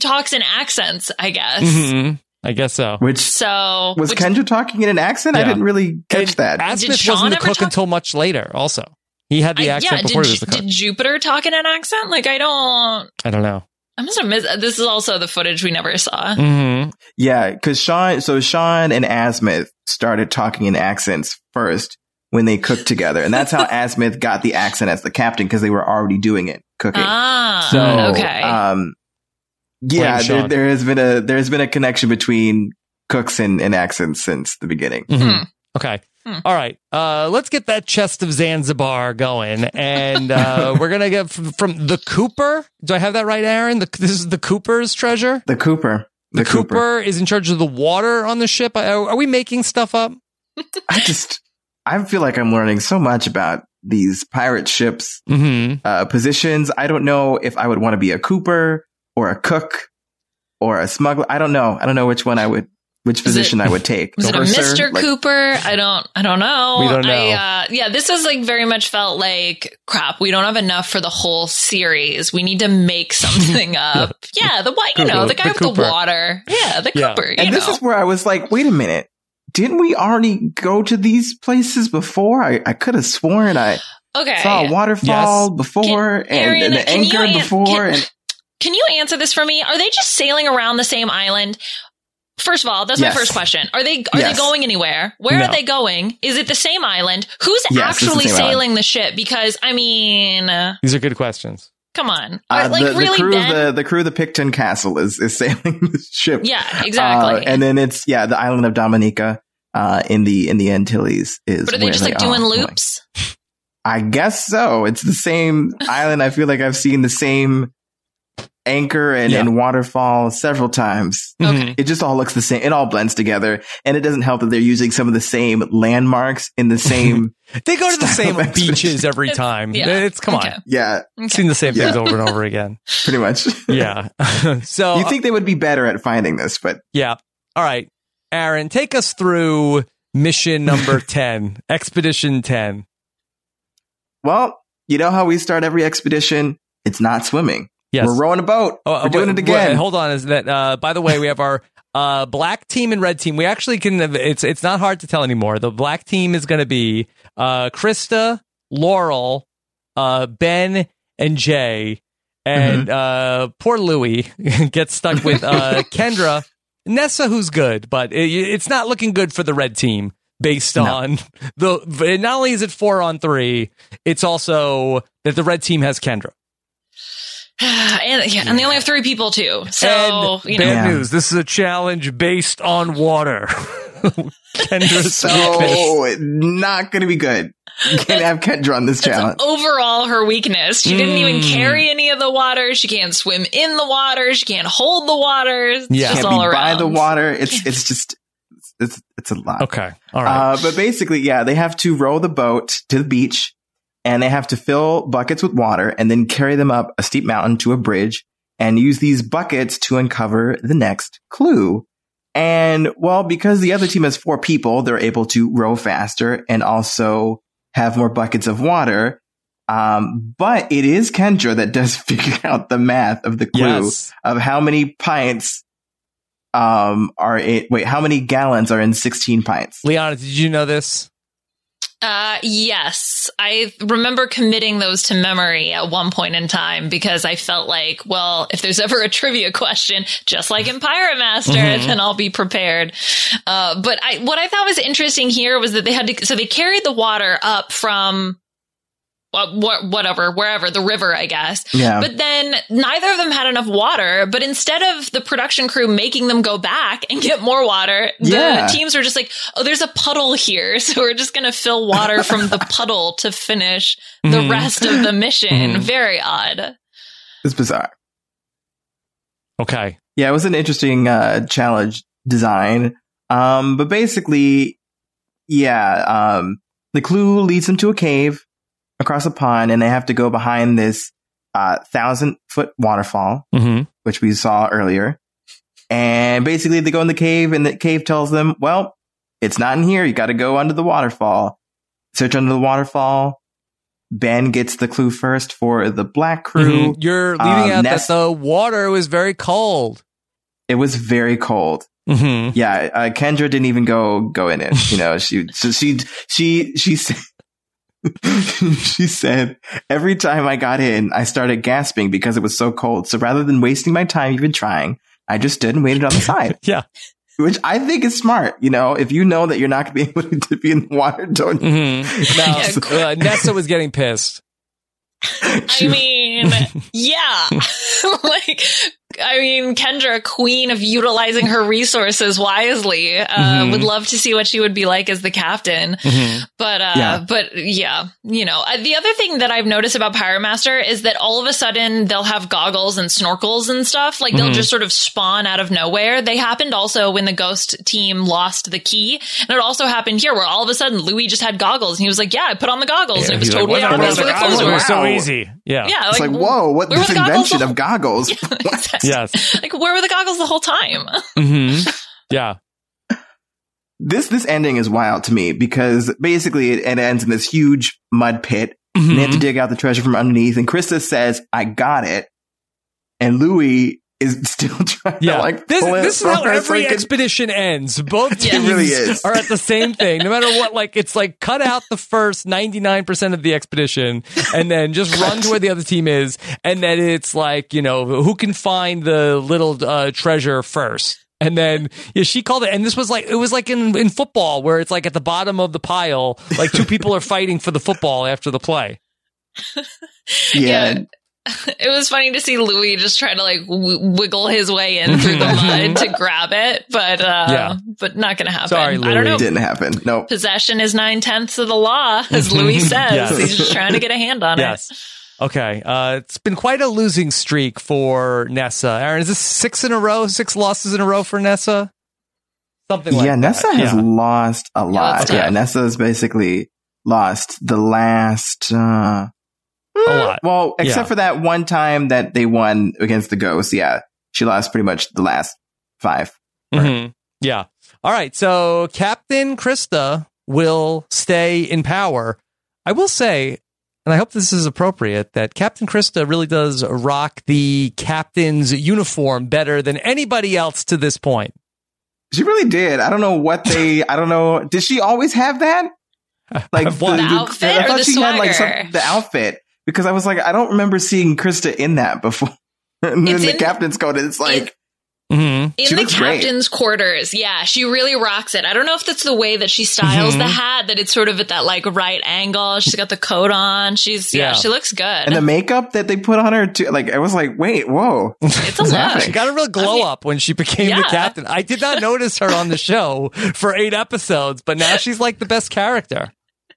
talks in accents, I guess. Mhm. I guess so. which So was which- Kendra talking in an accent? I didn't really catch that. Azmyth Sean wasn't the cook talk- until much later. Also, he had the I- accent yeah, before did, he was the cook. did Jupiter talk in an accent? Like I don't. I don't know. I must have missed. This is also the footage we never saw. hmm Yeah, because Sean, so Sean and Azmyth started talking in accents first when they cooked together, and that's how Azmyth got the accent as the captain because they were already doing it cooking. Ah, So, okay. Um, yeah, there, there has been a there has been a connection between cooks and, and accents since the beginning. Mhm. Okay. Hmm. All right. Uh, let's get that chest of Zanzibar going, and uh, we're gonna get from, from the Cooper. Do I have that right, Aaron? The, this is the Cooper's treasure. The Cooper, the, The Cooper. is in charge of the water on the ship. Are, are we making stuff up? I just I feel like I'm learning so much about these pirate ships Mm-hmm. uh, positions. I don't know if I would want to be a Cooper or a cook or a smuggler. I don't know. I don't know which one I would, which it- position I would take. Was it a Mr. Like, Cooper? I don't. I don't know. We don't know. I, uh, yeah, this is like very much felt like crap. We don't have enough for the whole series. We need to make something up. yeah, the what? You know, the guy The with Cooper. the water. Yeah, the Yeah. Cooper. You And this know. is where I was like, wait a minute. Didn't we already go to these places before? I, I could have sworn I okay. saw a waterfall Yes. before and, Arian, and an can you anchor an- before. can- and Can you answer this for me? Are they just sailing around the same island? First of all, that's Yes. my first question. Are they are Yes. they going anywhere? Where No. are they going? Is it the same island? Who's Yes, it's the actually island. sailing the ship? Because I mean, uh, These are good questions. come on, uh, like the, the crew, Ben? of the, the crew of the Picton Castle is, is sailing the ship. yeah, exactly. Uh, and then it's, yeah, the island of Dominica, uh, in the, in the Antilles is but are they where just like are doing going. loops? I guess so. It's the same island. I feel like I've seen the same anchor and, Yeah. and waterfall several times. Mm-hmm. Okay. It just all looks the same. It all blends together. And it doesn't help that they're using some of the same landmarks in the same. They go to the same beaches every time. Yeah. It's come Okay. on. yeah, Seen the same things Yeah. over and over again. pretty much. Yeah. so you uh, think they would be better at finding this, but Yeah. All right. Aaron, take us through mission number 10, Expedition 10. well, you know how we start every expedition? It's not swimming. Yes. We're rowing a boat. Oh, We're doing wait, it again. wait, hold on. Is that, uh, by the way, we have our uh, black team and red team. We actually can. It's it's not hard to tell anymore. The black team is going to be uh, Krista, Laurel, uh, Ben, and Jay. And uh, poor Louie gets stuck with uh, Kendra, Nessa, who's good, but it, it's not looking good for the red team based No. on the. Not only is it four on three, it's also that the red team has Kendra. and yeah, and they only have three people too. So and you bad know, news: this is a challenge based on water. Kendra's So not going to be good. Can't have Kendra on this challenge. overall her weakness. She didn't even Mm. carry any of the water. She can't swim in the water. She can't hold the water. It's Yeah. just Can't all be around. by the water. It's it's just it's it's a lot. Okay, all right. Uh, but basically, yeah, they have to row the boat to the beach and they have to fill buckets with water and then carry them up a steep mountain to a bridge and use these buckets to uncover the next clue. And well, because the other team has four people, they're able to row faster and also have more buckets of water. Um, but it is Kendra that does figure out the math of the clue Yes. of how many pints um are in wait how many gallons are in 16 pints Liana, did you know this? Uh, yes, I remember committing those to memory at one point in time because I felt like, well, if there's ever a trivia question, just like in Pirate Master, Mhm. then I'll be prepared. Uh, but I, what I thought was interesting here was that they had to, so they carried the water up from. Uh, Whatever, wherever the river, I guess. Yeah. But then neither of them had enough water. But instead of the production crew making them go back and get more water, the Yeah. teams were just like, "Oh, there's a puddle here, so we're just going to fill water from the puddle to finish the Mhm. rest of the mission." Mhm. Very odd. it's bizarre Okay. yeah it was an interesting uh challenge design um but basically yeah um the clue leads them to a cave across a pond and they have to go behind this uh thousand foot waterfall Mm-hmm. which we saw earlier and basically they go in the cave and the cave tells them well it's not in here you got to go under the waterfall search under the waterfall ben gets the clue first for the black crew Mhm. You're leaving Um, out Ness- that the water was very cold. it was very cold Mm-hmm. Yeah, uh, Kendra didn't even go go in it. You know, she so she she she said she said every time I got in, I started gasping because it was so cold. So rather than wasting my time even trying, I just stood and waited on the side. yeah, which I think is smart. You know, if you know that you're not going to be able to be in the water, don't. Mm-hmm. Now, uh, Nessa was getting pissed. I mean, yeah. like, I mean, Kendra, queen of utilizing her resources wisely, uh, Mhm. would love to see what she would be like as the captain. Mhm. But, uh, Yeah. but yeah, you know, uh, the other thing that I've noticed about Pirate Master is that all of a sudden they'll have goggles and snorkels and stuff. Like they'll Mhm. just sort of spawn out of nowhere. They happened also when the ghost team lost the key. And it also happened here where all of a sudden Louis just had goggles and he was like, yeah, I put on the goggles and it was He's like, totally "What the- obvious what where the the clues goggles were. were so Wow. easy. Yeah. Yeah, It's like, whoa, what this were goggles invention the of goggles? Yes. like where were the goggles the whole time? Mm-hmm. Yeah. this this ending is wild to me because basically it, it ends in this huge mud pit. And they have to Mhm. dig out the treasure from underneath. And Krista says, "I got it," and Louis is still trying Yeah, to like this, pull this is how every he can- expedition ends. Both teams It really is. are at the same thing, no matter what. Like it's like cut out the first ninety nine percent of the expedition, and then just run to where the other team is, and then it's like you know who can find the little uh, treasure first. And then yeah, she called it, and this was like it was like in in football where it's like at the bottom of the pile, like two people are fighting for the football after the play. yeah. It was funny to see Louis just try to like w- wiggle his way in through the mud to grab it, but uh, Yeah. but not going to happen. Sorry, I don't Louis. know. It didn't happen. Nope. Possession is nine tenths of the law, as Louis says. Yes. He's just trying to get a hand on Yes. Okay. Uh, it's been quite a losing streak for Nessa. Aaron, is this six in a row? Six losses in a row for Nessa? Something like that. yeah, that. Nessa has Yeah. lost a lot. that's Yeah, tough. Nessa has basically lost the last. Uh, a lot. well, except Yeah. for that one time that they won against the Ghosts. Yeah, she lost pretty much the last five. Mhm. Yeah. All right. So Captain Krista will stay in power. I will say, and I hope this is appropriate, that Captain Krista really does rock the captain's uniform better than anybody else to this point. She really did. I don't know what they. I don't know. Did she always have that? Like What? The outfit I or thought the she had like swagger? some, the outfit because I was like, I don't remember seeing Krista in that before. and then It's the captain's coat. It's like Mm-hmm. In the looks great. captain's quarters, yeah, she really rocks it. I don't know if that's the way that she styles Mhm. the hat, that it's sort of at that like right angle. She's got the coat on. She's yeah, Yeah. she looks good. and the makeup that they put on her too. Like I was like, wait, whoa, it's a what's look. She got a real glow up when she became the captain. I did not notice her on the show for eight episodes, but now she's like the best character.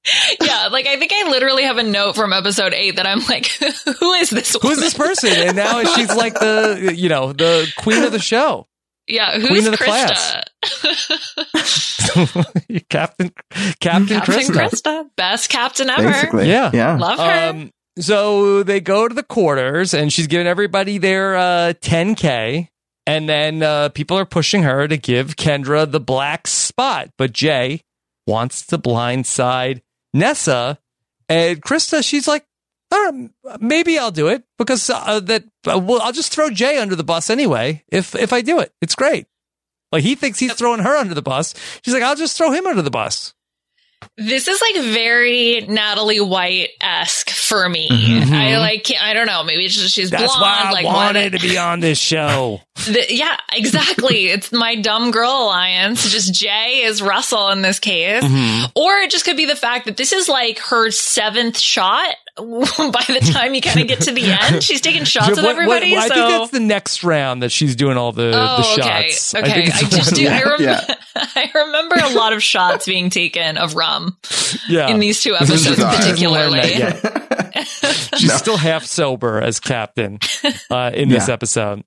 yeah, like I think I literally have a note from episode eight that I'm like, who is this? Who's this person? And now she's like the you know the queen of the show, Yeah, Queen who's of the Krista? Captain Captain, Captain Krista. Krista, best captain ever. Basically, Yeah. yeah. Love her. Um, so they go to the quarters, and she's giving everybody their uh, 10k, and then uh, people are pushing her to give Kendra the black spot, but Jay wants to blindside Nessa, and Krista. She's like, "All right, maybe I'll do it because uh, that uh, well, I'll just throw Jay under the bus anyway. If if I do it, it's great." Like he thinks he's throwing her under the bus. She's like, "I'll just throw him under the bus." This is like very Natalie White esque for me. Mhm. I like, I don't know, maybe it's just she's That's blonde. why I like wanted what- to be on this show. The- yeah, exactly. it's my dumb girl alliance. Just Jay is Russell in this case. Mhm. Or it just could be the fact that this is like her seventh shot. By the time you kind of get to the end, she's taking shots with What- what- everybody. I so think that's the next round that she's doing all the, Oh, the okay. shots. Okay. think it's I, just do. I, rem- Yeah. I remember a lot of shots being taken of rum yeah. in these two episodes, particularly. Yeah. She's still half sober as captain uh, in this episode.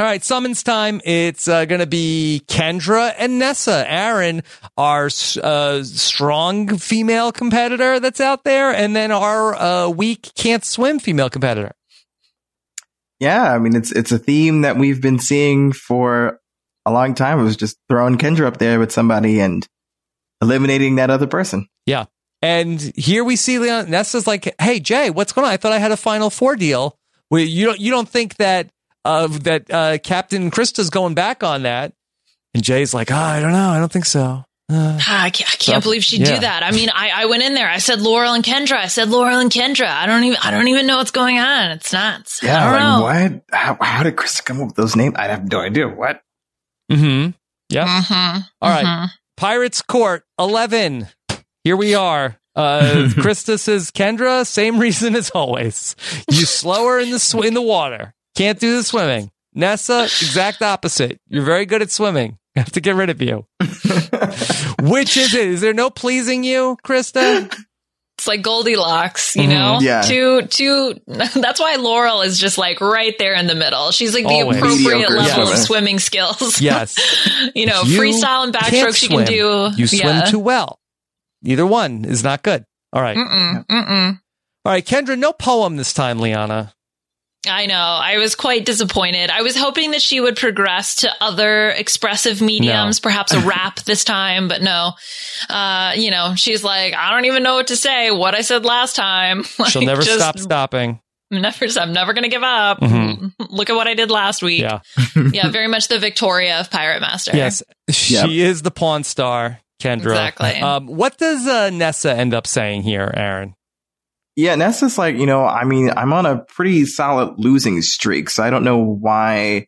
All right, summons time. It's uh, going to be Kendra and Nessa. Aaron, our uh, strong female competitor that's out there, and then our uh, weak can't swim female competitor. Yeah, I mean it's it's a theme that we've been seeing for a long time. It was just throwing Kendra up there with somebody and eliminating that other person. Yeah. And here we see Leon Nessa's like, "Hey Jay, what's going on? I thought I had a Final Four deal. Well, you don't you don't think that uh, that uh, Captain Krista's going back on that?" And Jay's like, oh, "I don't know. I don't think so." Uh, Ah, I can't, I can't So, believe she'd yeah. do that. I mean, I, I went in there. I said Laurel and Kendra. I said Laurel and Kendra. I don't even I don't even know what's going on. It's nuts. I Yeah, don't like know. what? How, how did Krista come up with those names? I have no idea. What? mm-hmm. Yeah. Mhm, All right. mhm. Pirates Court eleven. Here we are. Uh, Krista says, "Kendra, same reason as always. You slower in the sw- in the water. Can't do the swimming. Nessa, exact opposite. You're very good at swimming. I have to get rid of you. Which is it? Is there no pleasing you, Krista? It's like Goldilocks, you Mhm. know? Yeah. Two, two, that's why Laurel is just like right there in the middle. She's like the Always. appropriate Mediocre level of swimming skills. Yes. you know, You freestyle and can't backstroke she can do. You swim yeah. too well. Either one is not good. All right. Mm-mm, mm-mm. All right, Kendra, no poem this time, Liana. I know. I was quite disappointed. I was hoping that she would progress to other expressive mediums, perhaps a rap this time, but no. Uh, you know, she's like, I don't even know what to say. What I said last time. She'll never just stop stopping. Never, I'm never going to give up. Mhm. Look at what I did last week. Yeah. yeah, very much the Victoria of Pirate Master. Yes, she Yep. is the pawn star, Kendra. Exactly. Um, what does uh, Nessa end up saying here, Aaron? Yeah, Nessa's like, you know, I mean, I'm on a pretty solid losing streak, so I don't know why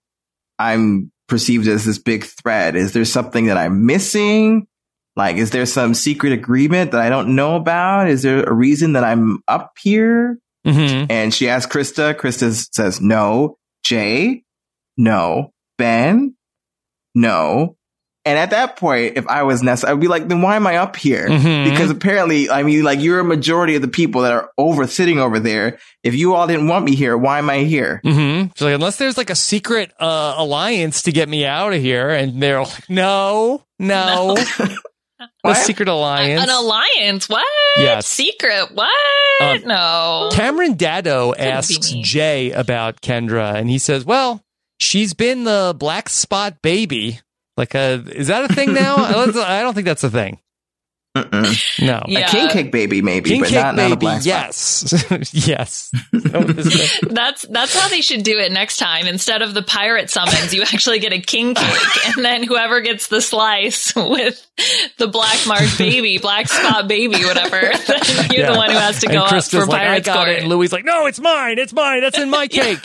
I'm perceived as this big threat. Is there something that I'm missing? Like, is there some secret agreement that I don't know about? Is there a reason that I'm up here? Mm-hmm. And she asks Krista. Krista says, no. Jay? No. Ben? No. And at that point, if I was Nessa, I'd be like, then why am I up here? Mhm. Because apparently, I mean, like you're a majority of the people that are over sitting over there. If you all didn't want me here, why am I here? Mm-hmm. She's like, unless there's like a secret uh, alliance to get me out of here, and they're like, no, no, a What? secret alliance. An alliance? What? Yes. Secret? What? Um, no. Cameron Daddo asks. Jay about Kendra, and he says, "Well, she's been the black spot baby. Like, a, is that a thing now? I don't- think that's a thing. Mm-mm. No. Yeah. A king cake baby, maybe, King but cake not, not a baby, black spot. yes. yes. That's that's how they should do it next time. Instead of the pirate summons, you actually get a king cake, and then whoever gets the slice with the black mark baby, black spot baby, whatever, then you're Yeah. the one who has to and go up Krista's for like, I got court. it. And Louis like, no, it's mine. It's mine. That's in my cake.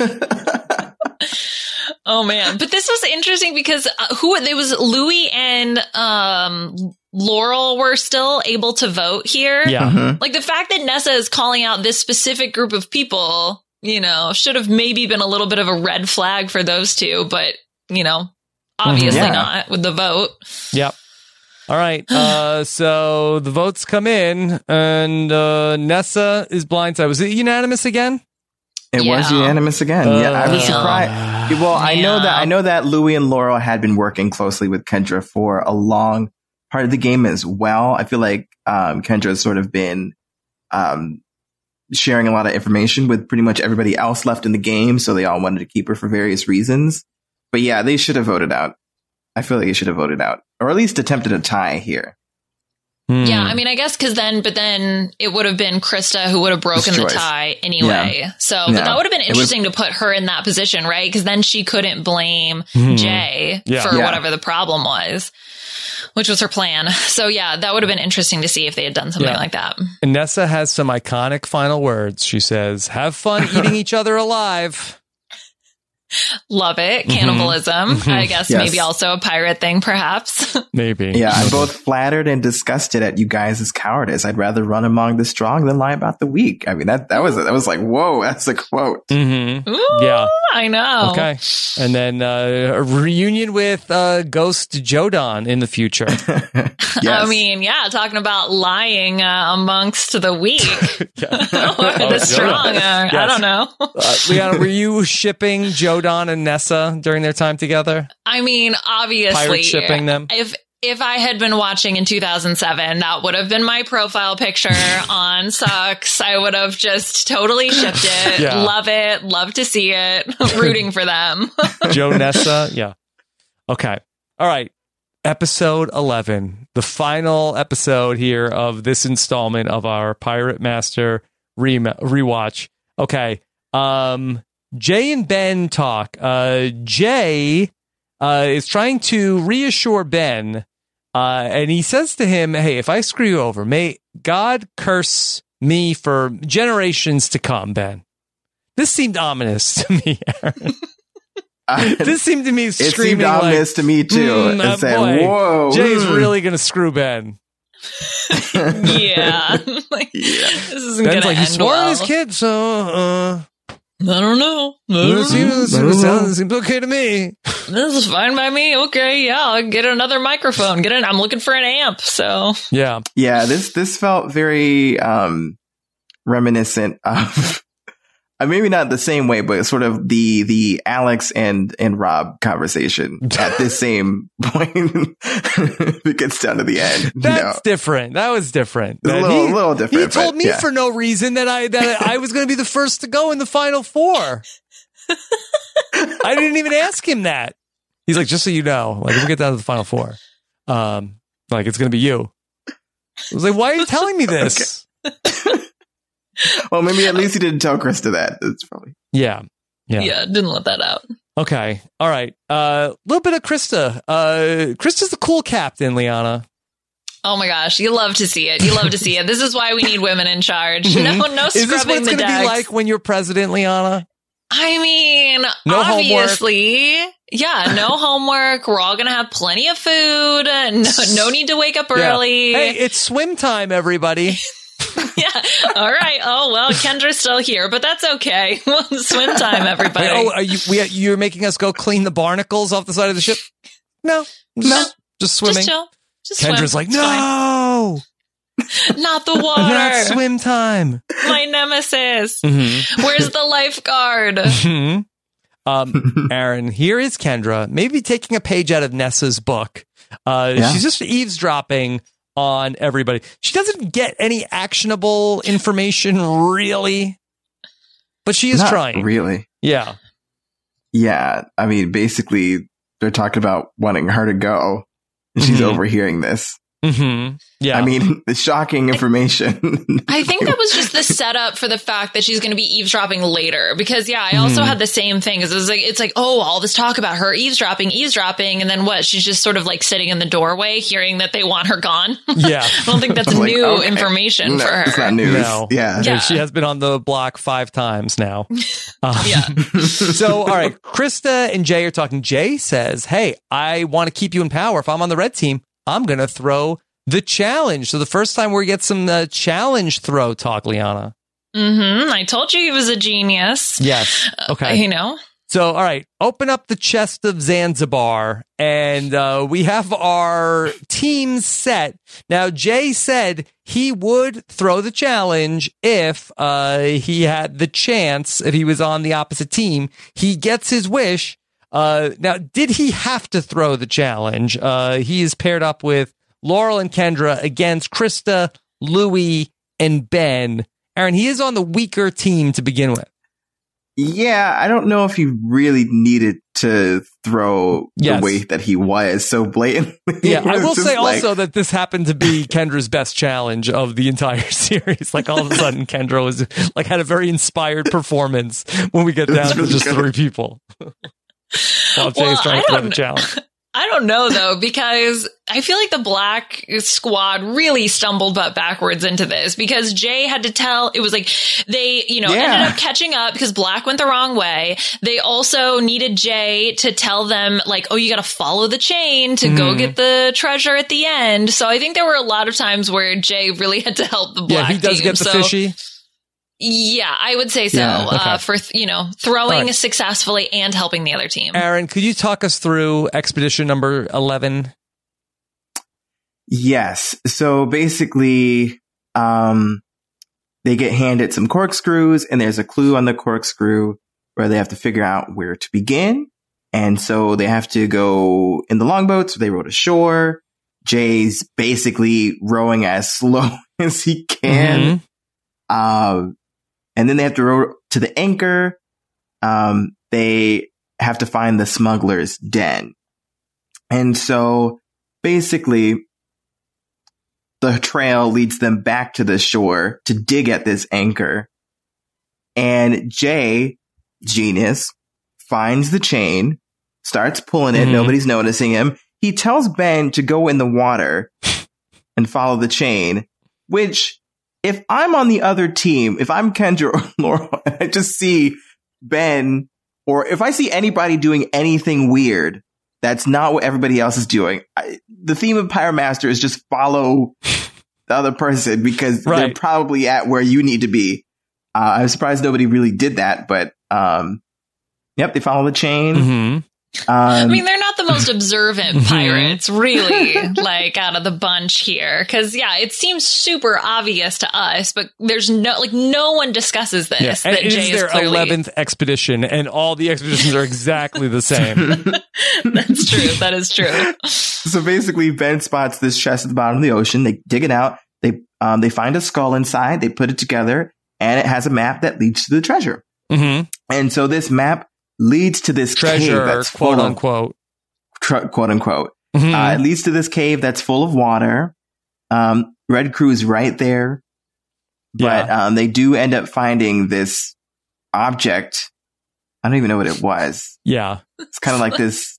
Oh man, but this was interesting because uh, who it was Louis and um Laurel were still able to vote here. Yeah. Mhm. Like the fact that Nessa is calling out this specific group of people, you know, should have maybe been a little bit of a red flag for those two, but you know, obviously Yeah. not with the vote. Yep. All right. Uh, so the votes come in, and uh, Nessa is blindside. Was it unanimous again? It was unanimous again. yeah, I was Yeah. surprised. Well, I know that I know that Louis and Laurel had been working closely with Kendra for a long part of the game as well. I feel like um, Kendra has sort of been um, sharing a lot of information with pretty much everybody else left in the game, so they all wanted to keep her for various reasons. But yeah, they should have voted out. I feel like they should have voted out, or at least attempted a tie here. Hmm. Yeah, I mean, I guess because then, but then it would have been Krista who would have broken the tie anyway. Yeah. So, but Yeah. that would have been It was- interesting to put her in that position, right? Because then she couldn't blame Mhm. Jay Yeah. for Yeah. whatever the problem was, which was her plan. So, yeah, that would have been interesting to see if they had done something Yeah. like that. And Nessa has some iconic final words. She says, "Have fun eating each other alive." Love it. Mhm. Cannibalism. Mhm. I guess Yes. maybe also a pirate thing, perhaps. Maybe. Yeah, I'm both flattered and disgusted at you guys' cowardice. I'd rather run among the strong than lie about the weak. I mean, that that was that was like, whoa, that's a quote. Mm-hmm. Ooh, Yeah. I know. Okay. And then uh, a reunion with uh, Ghost Jodan in the future. I mean, yeah, talking about lying uh, amongst the weak or Oh, the strong. Uh, I don't know. Uh, Liana, were you shipping Jodan and Nessa during their time together? I mean, obviously, Pirate shipping them? If if I had been watching in 2007, that would have been my profile picture on Sucks. I would have just totally shipped it. Yeah. Love it. Love to see it. Rooting for them. Joe Nessa? Yeah. Okay. All right. Episode 11, the final episode here of this installment of our Pirate Master re- rewatch. Okay. Um, Jay and Ben talk. Uh, Jay uh, is trying to reassure Ben, uh, and he says to him, Hey, if I screw you over, may God curse me for generations to come, Ben. This seemed ominous to me, Aaron. this seemed to me It screaming seemed like, ominous to me too. "Mm, and uh, saying, boy, "Whoa, Jay's mm." really gonna screw Ben." yeah. Like, This isn't Ben's going to like, he end swore well. on his kid, so uh, I don't know. it seems, I don't it know. sounds, seems okay to me. This is fine by me. Okay, yeah, I'll get another microphone. Get in. I'm looking for an amp. So Yeah, Yeah, this this felt very um reminiscent of uh, maybe not the same way, but sort of the the Alex and and Rob conversation at this same point. it gets down to the end. that's know. different. That was different. A little- he, little different, He told but me yeah. for no reason that I that I was going to be the first to go in the final four. I didn't even ask him that. He's like, just so you know, like if we get down to the final four, um, like it's going to be you. I was like, why are you telling me this? well, maybe at least he didn't tell Krista that. That's probably Yeah. Yeah. yeah, didn't let that out. Okay. All right. A uh, little bit of Krista. Uh, Krista's the cool captain, Liana. Oh my gosh, you love to see it. You love to see it. This is why we need women in charge. No, no Mm-hmm. Is this what it's the going to be like when you're president, Liana? I mean, No obviously, yeah, no homework. We're all gonna have plenty of food. No, no need to wake up Yeah. early. Hey, it's swim time, everybody. yeah. All right. Oh well, Kendra's still here, but that's okay. Swim time, everybody. Wait, oh, are you we, you're making us go clean the barnacles off the side of the ship? No, no, just swimming. Just chill. Just Kendra's swim. like, no, not the water. not swim time. My nemesis. Mhm. Where's the lifeguard? Mhm. um, Aaron, here is Kendra, maybe taking a page out of Nessa's book. Uh, Yeah. She's just eavesdropping on everybody. She doesn't get any actionable information, really, but she is Not trying. really. Yeah. Yeah, I mean, basically, they're talking about wanting her to go. and She's Mhm. overhearing this. Mm-hmm. Yeah. I mean, the shocking information. I think that was just the setup for the fact that she's going to be eavesdropping later. Because yeah, I also Mhm. had the same thing. Is it's like it's like oh, all this talk about her eavesdropping, eavesdropping, and then what? She's just sort of like sitting in the doorway, hearing that they want her gone. Yeah. I don't think that's like, new okay. information No, for her. it's not news. No. Yeah. Yeah. She has been on the block five times now. Um, Yeah. so, all right, Krista and Jay are talking. Jay says, Hey, I want to keep you in power. If I'm on the red team, I'm going to throw the challenge. So, the first time we get some uh, challenge throw talk, Liana. hmm I told you he was a genius. Yes. Okay. You know. So, all right, open up the chest of Zanzibar, and uh, we have our team set. Now, Jay said he would throw the challenge if uh, he had the chance, if he was on the opposite team. He gets his wish. Uh, now, did he have to throw the challenge? Uh, he is paired up with Laurel and Kendra against Krista, Louie, and Ben. Aaron, he is on the weaker team to begin with. Yeah, I don't know if he really needed to throw Yes. the way that he was so blatantly. Yeah, I will say like- also that this happened to be Kendra's best challenge of the entire series. Like all of a sudden, Kendra was like had a very inspired performance when we get down to just good. three people. While Well, trying I to throw don't the challenge. I don't know though, because I feel like the black squad really stumbled butt backwards into this because Jay had to tell, it was like they, you know, Yeah. ended up catching up because black went the wrong way. They also needed Jay to tell them like, oh, you got to follow the chain to go Mhm. get the treasure at the end. So I think there were a lot of times where Jay really had to help the black. Yeah, he does team. get the So- fishy. Yeah, I would say so. Yeah, okay. uh, for, you know, throwing All right. successfully and helping the other team. Aaron, could you talk us through expedition number eleven? Yes. So basically, um, they get handed some corkscrews and there's a clue on the corkscrew where they have to figure out where to begin. And so they have to go in the longboats. They row to shore. Jay's basically rowing as slow as he can. Um, and then they have to row to the anchor. Um, they have to find the smuggler's den. And so basically the trail leads them back to the shore to dig at this anchor. And Jay, genius, finds the chain, starts pulling it. Mhm. Nobody's noticing him. He tells Ben to go in the water and follow the chain, which if I'm on the other team, if I'm Kendra or Laurel, and I just see Ben, or if I see anybody doing anything weird, that's not what everybody else is doing. I, the theme of Pirate Master is just follow the other person because they're probably at where you need to be. Uh, I'm surprised nobody really did that, but um, yep, they follow the chain. Mm-hmm. I Um, mean, they're not the most observant Mhm. pirates, really, like out of the bunch here. Cause yeah, it seems super obvious to us, but there's no, like, no one discusses this. Yeah, and that it Jay is their clearly, eleventh expedition, and all the expeditions are exactly the same. That's true. That is true. so basically, Ben spots this chest at the bottom of the ocean. They dig it out. They um, they find a skull inside. They put it together, and it has a map that leads to the treasure. hmm And so this map leads to this cave Treasure, that's quote unquote. Tr- quote unquote. Mhm. Uh, it leads to this cave that's full of water. Um, Red is right there, but um, they do end up finding this object. I don't even know what it was. yeah. It's kind of like this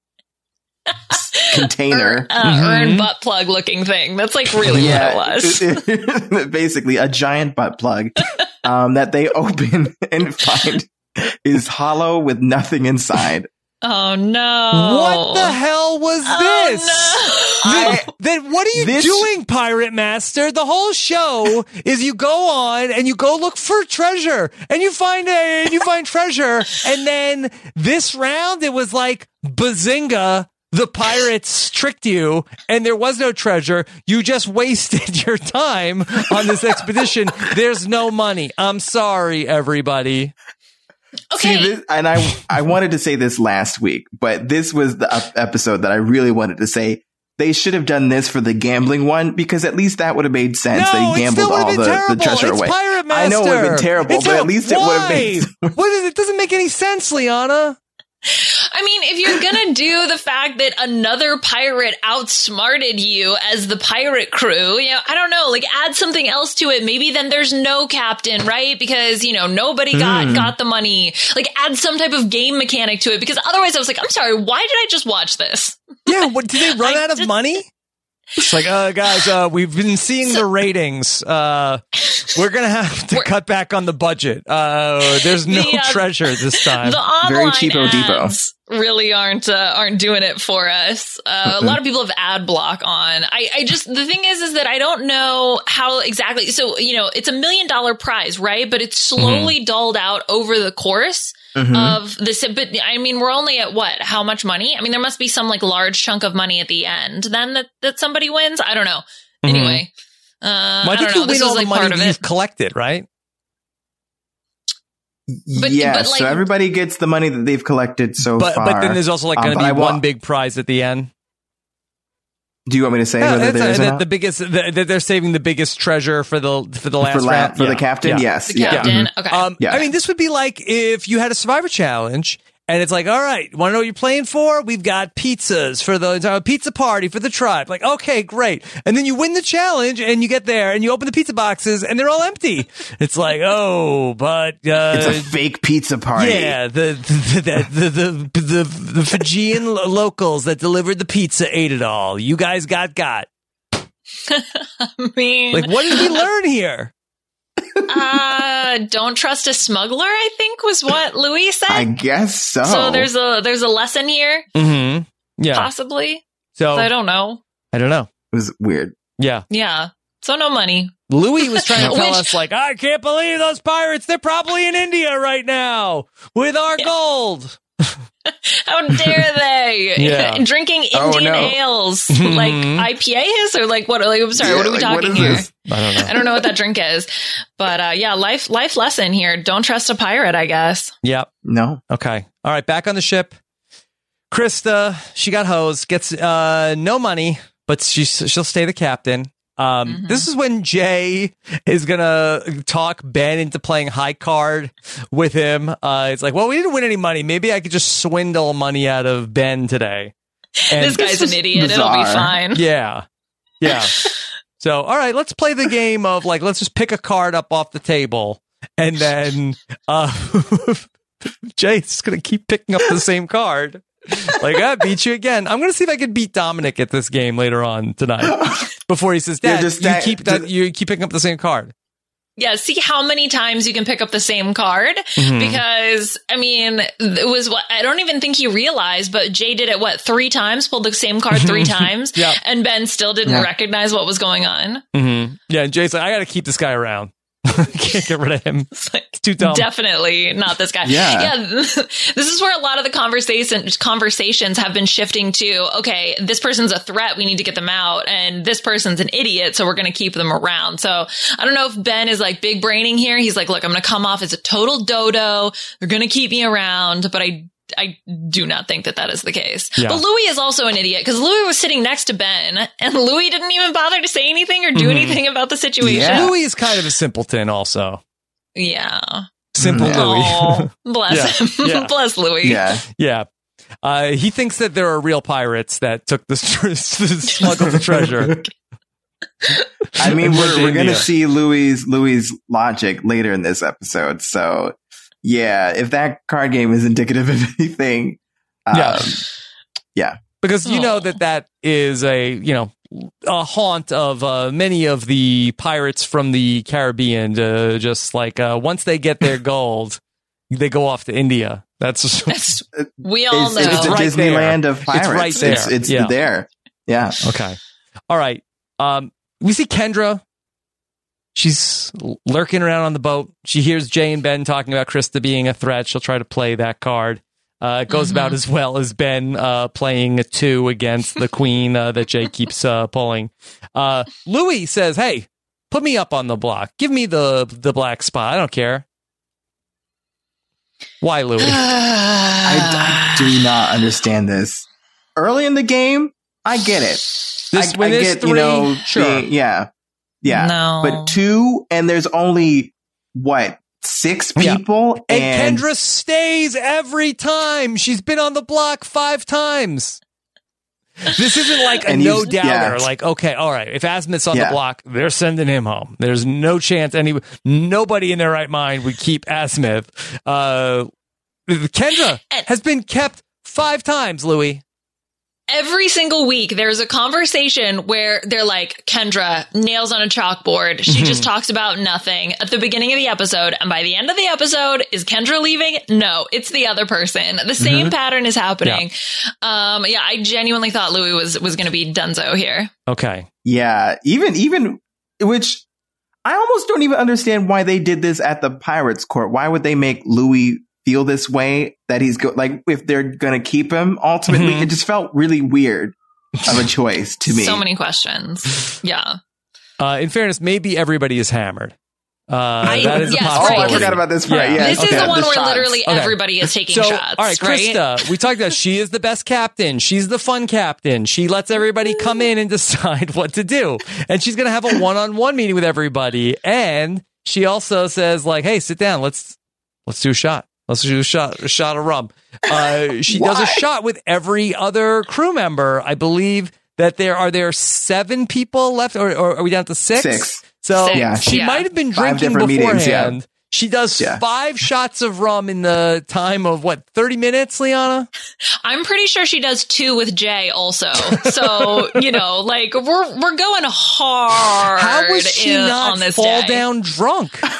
container. Uh, Mhm. Earn butt plug looking thing. That's like really what it was. basically a giant butt plug um, that they open and find is hollow with nothing inside. Oh no. What the hell was Oh, this? no. Then, then what are you This- doing, Pirate Master? The whole show is you go on and you go look for treasure and you find a and you find treasure and then this round it was like bazinga. The pirates tricked you and there was no treasure. You just wasted your time on this expedition. There's no money. I'm sorry, everybody. Okay. See, this, and I I wanted to say this last week, but this was the episode that I really wanted to say. They should have done this for the gambling one because at least that would have made sense. No, they gambled all the, the treasure it's away. Pirate Master. I know it would have been terrible, It's but at least it would have Why? made what is it? Doesn't make any sense, Liana. I mean, if you're gonna do the fact that another pirate outsmarted you as the pirate crew, you know, I don't know, like add something else to it. Maybe then there's no captain, right? Because, you know, nobody got, Hmm. got the money. Like add some type of game mechanic to it. Because otherwise I was like, I'm sorry, why did I just watch this? Yeah, what did they run I out of just- money? It's like, uh, guys, uh, we've been seeing the ratings. Uh, we're gonna have to cut back on the budget. Uh, there's no The, uh, treasure this time. The online Very cheapo depot. really aren't uh, aren't doing it for us. Uh, a lot of people have ad block on. I, I just the thing is is that I don't know how exactly. So you know, it's a million dollar prize, right? But it's slowly dulled out over the course. Mhm. Of this, but I mean, we're only at what? How much money? I mean, there must be some like large chunk of money at the end then that, that somebody wins. I don't know. Mhm. Anyway, uh, well, I I think don't know. you This win was all the like money that you've collected, right? But- yes, but, like- so everybody gets the money that they've collected so But far. but then there's also like Um, going to but be one big prize at the end. Do you want me to say No, whether that's, there's or the, not? the biggest that that they're saving the biggest treasure for the for the last for, la- round for Yeah. the captain? Yeah. Yes. The yeah. captain. Mhm. Okay. Um, Yeah. I mean, this would be like if you had a Survivor challenge. And it's like, all right, want to know what you're playing for? We've got pizzas for the entire pizza party for the tribe. Like, okay, great. And then you win the challenge and you get there and you open the pizza boxes and they're all empty. It's like, oh, but, uh, It's a fake pizza party. yeah, the the the the the, the, the Fijian lo- locals that delivered the pizza ate it all. You guys got got. I mean, Like, what did we learn here? Uh, don't trust a smuggler. I think was what Louis said. I guess so. So there's a there's a lesson here, Mm-hmm. Yeah. possibly. So I don't know. I don't know. it was weird. Yeah. Yeah. So no money. Louis was trying to tell Which- us, like, I can't believe those pirates. They're probably in India right now with our gold. How dare they? Yeah. Drinking Oh, Indian no. ales like IPAs or like what? Like, I'm sorry. Yeah, what are we like, talking is here? this? I don't know. I don't know what that drink is, but uh, yeah, life life lesson here. Don't trust a pirate. I guess. Yep. No. Okay. All right. Back on the ship. Krista, she got hosed, gets uh, no money, but she she'll stay the captain. Um, Mm-hmm. This is when Jay is gonna talk Ben into playing high card with him. Uh, it's like, well, we didn't win any money. Maybe I could just swindle money out of Ben today. And- this guy's an idiot. It'll be fine. Yeah. Yeah. so, all right, let's play the game of like, let's just pick a card up off the table. And then uh, Jay's going to keep picking up the same card. Like, I beat you again. I'm going to see if I can beat Dominic at this game later on tonight. Before he says, You're Dad, just you that- keep that, you keep picking up the same card. Yeah, see how many times you can pick up the same card Mhm. because I mean it was what I don't even think he realized, but Jay did it what three times, pulled the same card three times, Yeah. and Ben still didn't Yeah. recognize what was going on. Mm-hmm. Yeah. And Jay's like, I got to keep this guy around. Can't get rid of him. It's like, It's too dumb. Definitely not this guy. Yeah. yeah. This is where a lot of the conversation conversations have been shifting to. Okay, this person's a threat. We need to get them out, and this person's an idiot, so we're going to keep them around. So I don't know if Ben is like big braining here. He's like, look, I'm going to come off as a total dodo. They're going to keep me around, but I. I do not think that that is the case. Yeah. But Louis is also an idiot because Louis was sitting next to Ben and Louis didn't even bother to say anything or do Mhm. anything about the situation. Yeah. Louis is kind of a simpleton, also. yeah. Simple Yeah. Louis. Oh, bless Yeah, him. yeah. bless Louis. Yeah. Yeah. Uh, he thinks that there are real pirates that took this smuggled the treasure. I mean, we're, we're going to see Louis Louis logic later in this episode. So, yeah, if that card game is indicative of anything, um, Yeah. because you know that that is a you know a haunt of uh, many of the pirates from the Caribbean. Uh, just like uh, once they get their gold, they go off to India. That's just, We all it's, know. it's the right Disneyland there. of pirates. It's right there. It's, it's Yeah. there. Yeah. okay. All right. Um, we see Kendra. She's lurking around on the boat. She hears Jay and Ben talking about Krista being a threat. She'll try to play that card. Uh, it goes about as well as Ben uh, playing a two against the queen uh, that Jay keeps uh, pulling. Uh, Louis says, "Hey, put me up on the block. Give me the the black spot. I don't care." Why, Louis? I, I do not understand this. Early in the game, I get it. This- I, when I there's get, you know, three, sure. being- yeah. Yeah. No. But two, and there's only, what, six Yeah. people, And, and, Kendra stays every time. She's been on the block five times. This isn't like a no he's- doubter. yeah. Like, okay, all right. If Azmyth's on Yeah. the block, they're sending him home. There's no chance any nobody in their right mind would keep Asmith. Uh, Kendra has been kept five times. Louis. Every single week, there's a conversation where they're like, Kendra, nails on a chalkboard. She Mhm. just talks about nothing at the beginning of the episode. And by the end of the episode, is Kendra leaving? No, it's the other person. The same Mhm. pattern is happening. Um, yeah, I genuinely thought Louis was, was going to be Dunzo here. Okay. yeah, even even which I almost don't even understand why they did this at the Pirates Court. Why would they make Louis feel this way that he's go like if they're gonna keep him ultimately? Mhm. It just felt really weird of a choice to me. So many questions. Yeah. Uh, in fairness, maybe everybody is hammered. Uh, I- that is yes, a right. Oh, I forgot about this part. Yeah, This is the one The where shots. literally Okay. everybody is taking so, shots. All right, right? Krista, we talked about she is the best captain. She's the fun captain. She lets everybody come in and decide what to do. And she's going to have a one-on-one meeting with everybody. And she also says like, "Hey, sit down. Let's let's do a shot. Let's do a shot a shot of rum." Uh, she does a shot with every other crew member. I believe that there are there seven people left or, or are we down to 6? Six. So Six, Yeah. she yeah. might have been drinking different beforehand. meetings, yeah. She does Yeah. five shots of rum in the time of what, 30 minutes, Liana? I'm pretty sure she does two with Jay also. So, you know, like we're we're going hard How was she in- not on this fall day. down drunk?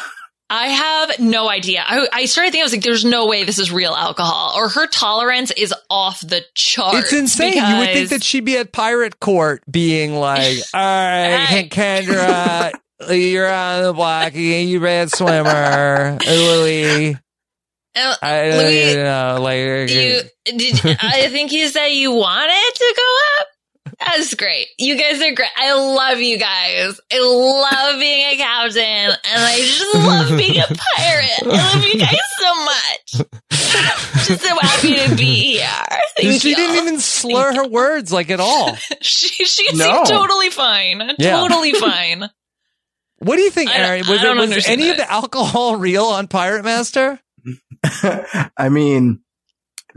I have no idea. I, I started thinking I was like, there's no way this is real alcohol or her tolerance is off the charts. It's insane. You would think that she'd be at pirate court being like, all right. Kendra, you're on the block. You bad swimmer. Louis. Uh, I don't Louis, know. Like, you did. I think you said you wanted to go up. That's great. You guys are great. I love you guys. I love being a captain, and I just love being a pirate. I love you guys so much. just so happy to be here. Thank she you. didn't even slur her words like at all. She she No. seemed totally fine. Yeah. Totally fine. What do you think, I Aaron? Was, I don't was understand any of the alcohol real on Pirate Master? I mean,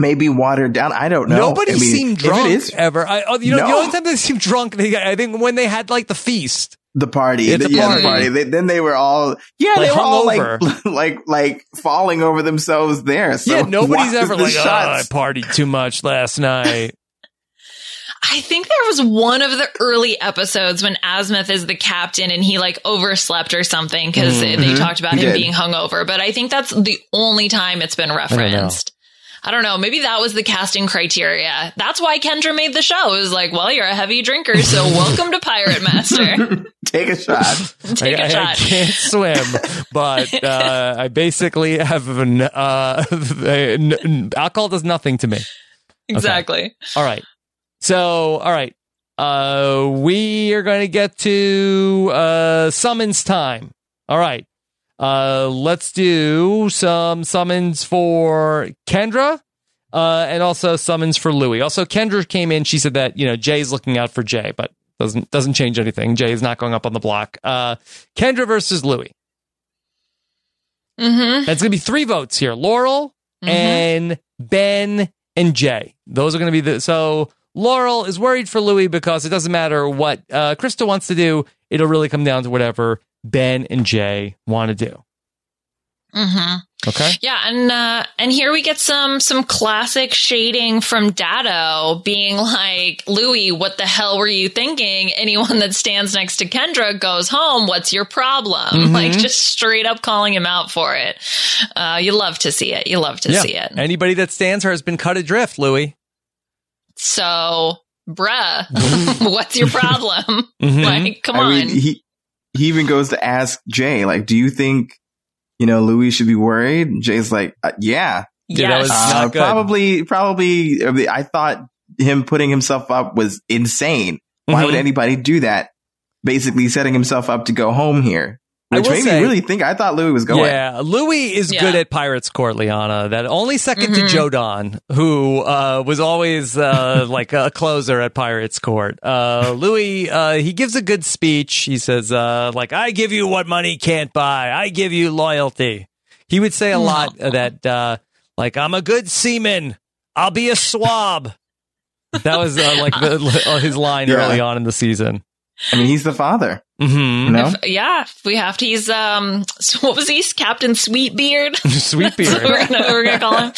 maybe watered down. I don't know. Nobody I mean, seemed drunk It is ever. I, oh, you know, the only time they seemed drunk, they, I think when they had like the feast. the party. The the, yeah, party. the party. They, then they were all yeah, Like they were all hungover. like like like falling over themselves there. So yeah, nobody's ever the like, oh, I shots? partied too much last night. I think there was one of the early episodes when Azmyth is the captain and he like overslept or something because they Mhm. talked about He him did. being hungover. But I think that's the only time it's been referenced. I don't know. Maybe that was the casting criteria. That's why Kendra made the show. It was like, well, you're a heavy drinker, so welcome to Pirate Master. Take a shot. Take I, a I- I shot. I can't swim, but uh, I basically have an, uh, n- n- alcohol does nothing to me. Exactly. All right. So, all right. Uh, we are going to get to uh, summons time. All right. Uh, let's do some summons for Kendra uh, and also summons for Louis. Also, Kendra came in. She said that you know Jay's looking out for Jay, but doesn't doesn't change anything. Jay is not going up on the block. Uh, Kendra versus Louis. Mm-hmm. That's going to be three votes here: Laurel Mhm. and Ben and Jay. Those are going to be the so. Laurel is worried for Louis because it doesn't matter what uh, Krista wants to do. It'll really come down to whatever Ben and Jay want to do. Mm-hmm. Okay. Yeah, and uh, and here we get some some classic shading from Daddo being like, Louis, what the hell were you thinking? Anyone that stands next to Kendra goes home. What's your problem? Mhm. Like just straight up calling him out for it. Uh, you love to see it. You love to see it. Anybody that stands her has been cut adrift, Louis. So, bruh, what's your problem? Mhm. Like, come I on. mean, he he even goes to ask Jay, like, do you think you know Louis should be worried? Jay's like, uh, yeah, Yeah, that was yes. not Uh, good. probably probably. I, thought him putting himself up was insane. Why would Mhm. anybody do that? Basically, setting himself up to go home here, I which made say- me really think. I thought Louis was going. Yeah, Louis is Yeah. good at Pirates Court, Liana. That only 2nd Mhm. to Joe Don, who uh, was always uh, like a closer at Pirates Court. Uh, Louis, uh, he gives a good speech. He says, uh, like, I give you what money can't buy. I give you loyalty. He would say a lot that, uh, like, I'm a good seaman. I'll be a swab. that was uh, like the, uh, his line Yeah. early on in the season. I mean, he's the father. Mm-hmm. No? If- yeah, if we have to. He's um, so what was he? Captain Sweetbeard. Sweet That's beard. what we're gonna, we're gonna call him.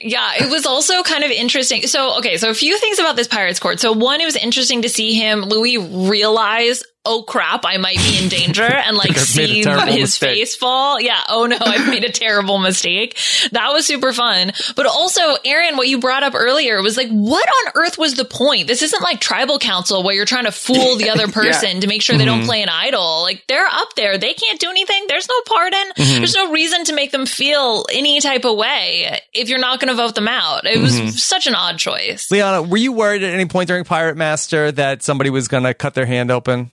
Yeah, it was also kind of interesting. So, okay, so a few things about this Pirates Court. So, one, it was interesting to see him, Louis, realize, oh crap, I might be in danger, and like I've made a see his mistake. face fall. Yeah, oh no, I've made a terrible mistake. That was super fun. But also, Aaron, what you brought up earlier was like, what on earth was the point? This isn't like tribal council where you're trying to fool the other person to make sure they don't Play an idol. Like they're up there. They can't do anything. There's no pardon. Mhm. There's no reason to make them feel any type of way if you're not going to vote them out. It was Mhm. such an odd choice. Liana, were you worried at any point during Pirate Master that somebody was going to cut their hand open?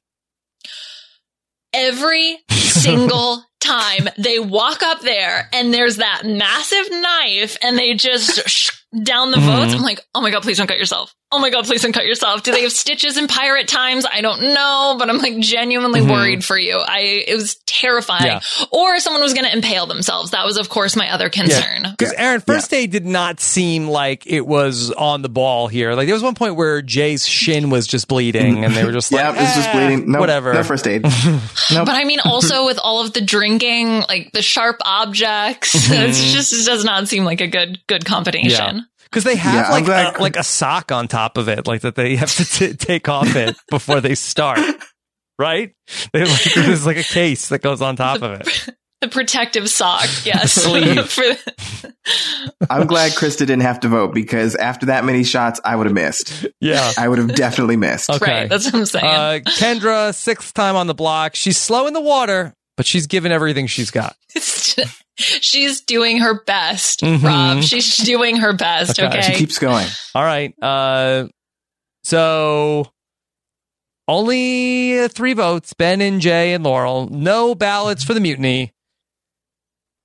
Every single time they walk up there and there's that massive knife and they just down the votes. Mhm. I'm like, oh my God, please don't cut yourself. Oh my God, please don't cut yourself. Do they have stitches in pirate times? I don't know, but I'm like genuinely Mhm. worried for you. I, it was terrifying. Yeah. Or someone was going to impale themselves. That was, of course, my other concern. Because Aaron, first aid did not seem like it was on the ball here. Like there was one point where Jay's shin was just bleeding, and they were just like, yeah, like, it's just "Ah, bleeding. No, whatever. No first aid. But I mean, also with all of the drinking, like the sharp objects, Mhm. it's just it does not seem like a good good combination. Because they have Yeah, like glad- a, like a sock on top of it, like that they have to t- take off it before they start. Right? They like there's like a case that goes on top of it. The protective sock, yes. Sleeve. For- I'm glad Krista didn't have to vote because after that many shots, I would have missed. Yeah. I would have definitely missed. Okay. Right, that's what I'm saying. Uh, Kendra, sixth time on the block. She's slow in the water, but she's given everything she's got. She's doing her best, Mhm. Rob. She's doing her best. Okay. Okay. She keeps going. All right. Uh, so only uh, three votes: Ben and Jay and Laurel. No ballots for the mutiny.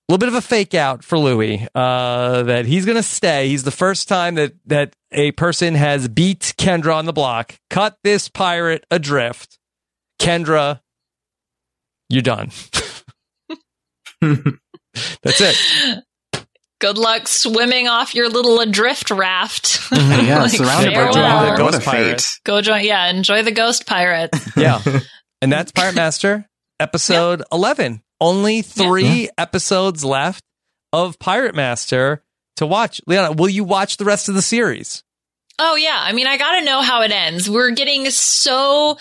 A little bit of a fake out for Louis. Uh, that he's going to stay. He's the first time that that a person has beat Kendra on the block. Cut this pirate adrift. Kendra, you're done. That's it. Good luck swimming off your little adrift raft. Mm-hmm. Yeah, Like, surrounded by farewell. water. Ghost What a pirate. fate. Go join. Yeah, enjoy the ghost pirate. Yeah. and that's Pirate Master episode 11. Only three episodes left of Pirate Master to watch. Liana, will you watch the rest of the series? Oh yeah, I mean, I gotta know how it ends. We're getting so.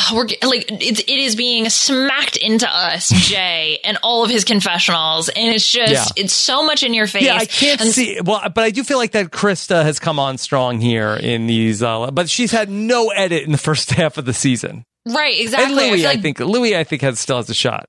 we're like it, it is being smacked into us, Jay, and all of his confessionals, and it's just Yeah. it's so much in your face. Yeah, I can't And see. Well, but I do feel like that Krista has come on strong here in these, uh, but she's had no edit in the first half of the season. Right, exactly. And I Louis, I, like think Louis, I think has still has a shot.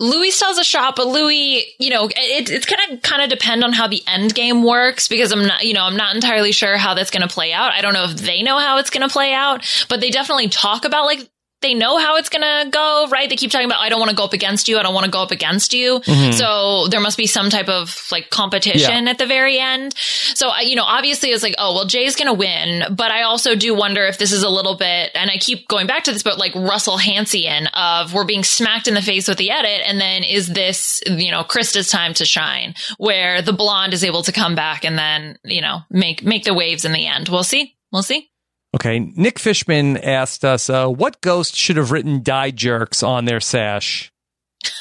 Louis still has a shop, but Louis, you know, it, it's gonna kind of depend on how the end game works because I'm not, you know, I'm not entirely sure how that's gonna play out. I don't know if they know how it's gonna play out, but they definitely talk about like they know how it's gonna go, right? They keep talking about I don't want to go up against you, I don't want to go up against you. Mhm. So there must be some type of like competition at the very end. So I, you know, obviously it's like, oh well, Jay's gonna win, but I also do wonder if this is a little bit, and I keep going back to this, but like Russell Hansian of we're being smacked in the face with the edit, and then is this, you know, Krista's time to shine, where the blonde is able to come back and then, you know, make make the waves in the end. We'll see. We'll see. Okay. Nick Fishman asked us, uh, what ghost should have written die jerks on their sash?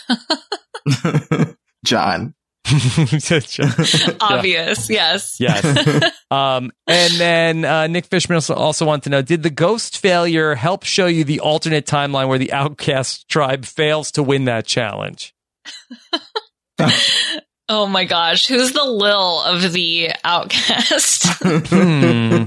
John. Obvious. Yes. Yes. um, and then uh, Nick Fishman also, also wanted to know Did the ghost failure help show you the alternate timeline where the outcast tribe fails to win that challenge? Oh my gosh, who's the Lil of the Outcast Hmm.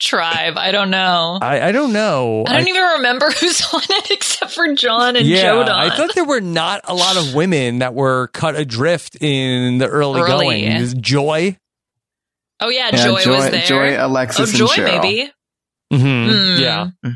Tribe? I don't know. I, I don't know. I don't even remember who's on it except for John and yeah, Jodan. I thought there were not a lot of women that were cut adrift in the early, Early. going. Is Joy? oh yeah, Yeah, Joy, Joy- was there. Joy, Alexis, oh, and Joy Cheryl. maybe. Mm-hmm. Hmm. Yeah.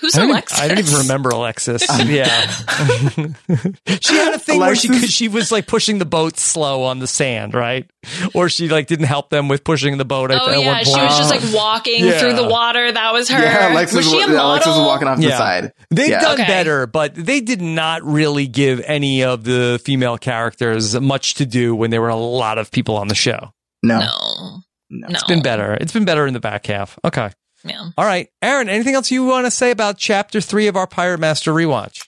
Who's I don't, even- I don't even remember Alexis. yeah, she had a thing where she she was like pushing the boat slow on the sand, right? Or she like didn't help them with pushing the boat. at- Oh at yeah, one she was just like walking Yeah. through the water. That was her. Yeah, Alexis was she a was- model? Alexis was walking off to the side. They've Yeah. done Okay. better, but they did not really give any of the female characters much to do when there were a lot of people on the show. No. No, no, It's been better. It's been better in the back half. Okay. Yeah. All right. Aaron, anything else you want to say about chapter three of our Pirate Master rewatch?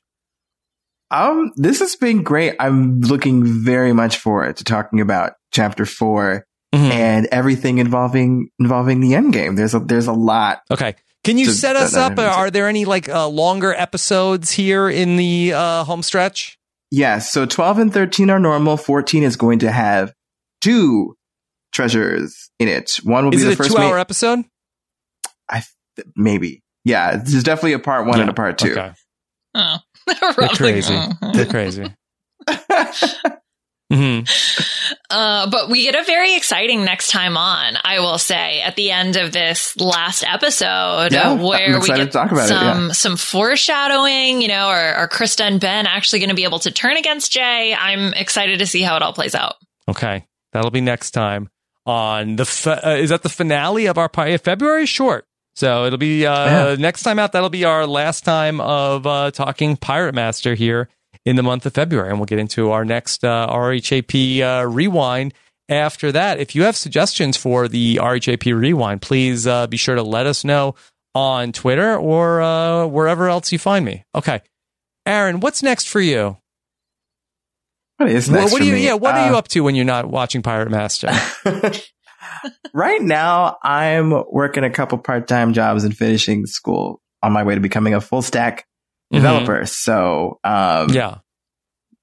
Um, this has been great. I'm looking very much forward to talking about chapter 4 Mm-hmm. and everything involving involving the end game. There's a there's a lot. Okay. Can you to- set us up? that- Are there any like uh, longer episodes here in the uh, home stretch? Yes, so 12 and 13 are normal. 14 is going to have two treasures in it. One will Is be the a first two hour ma- episode? I th- maybe. Yeah, there's definitely a part 1 and a part 2. Okay. Oh. They're crazy. They're crazy. hmm Uh, but we get a very exciting next time on, I will say, at the end of this last episode, Yeah, uh, where we get to talk about it, some yeah. some foreshadowing. You know, are, are Krista and Ben actually going to be able to turn against Jay? I'm excited to see how it all plays out. Okay. That'll be next time on the, fi- uh, is that the finale of our pi- February short? So it'll be, uh, Yeah. next time out, that'll be our last time of, uh, talking Pirate Master here in the month of February. And we'll get into our next, uh, RHAP, uh, rewind after that. If you have suggestions for the RHAP rewind, please, uh, be sure to let us know on Twitter or, uh, wherever else you find me. Okay. Aaron, what's next for you? What is Well, next what for do you, me? yeah, what are Uh, you up to when you're not watching Pirate Master? right now, I'm working a couple part time jobs and finishing school on my way to becoming a full stack developer. So, um, Mm-hmm. yeah.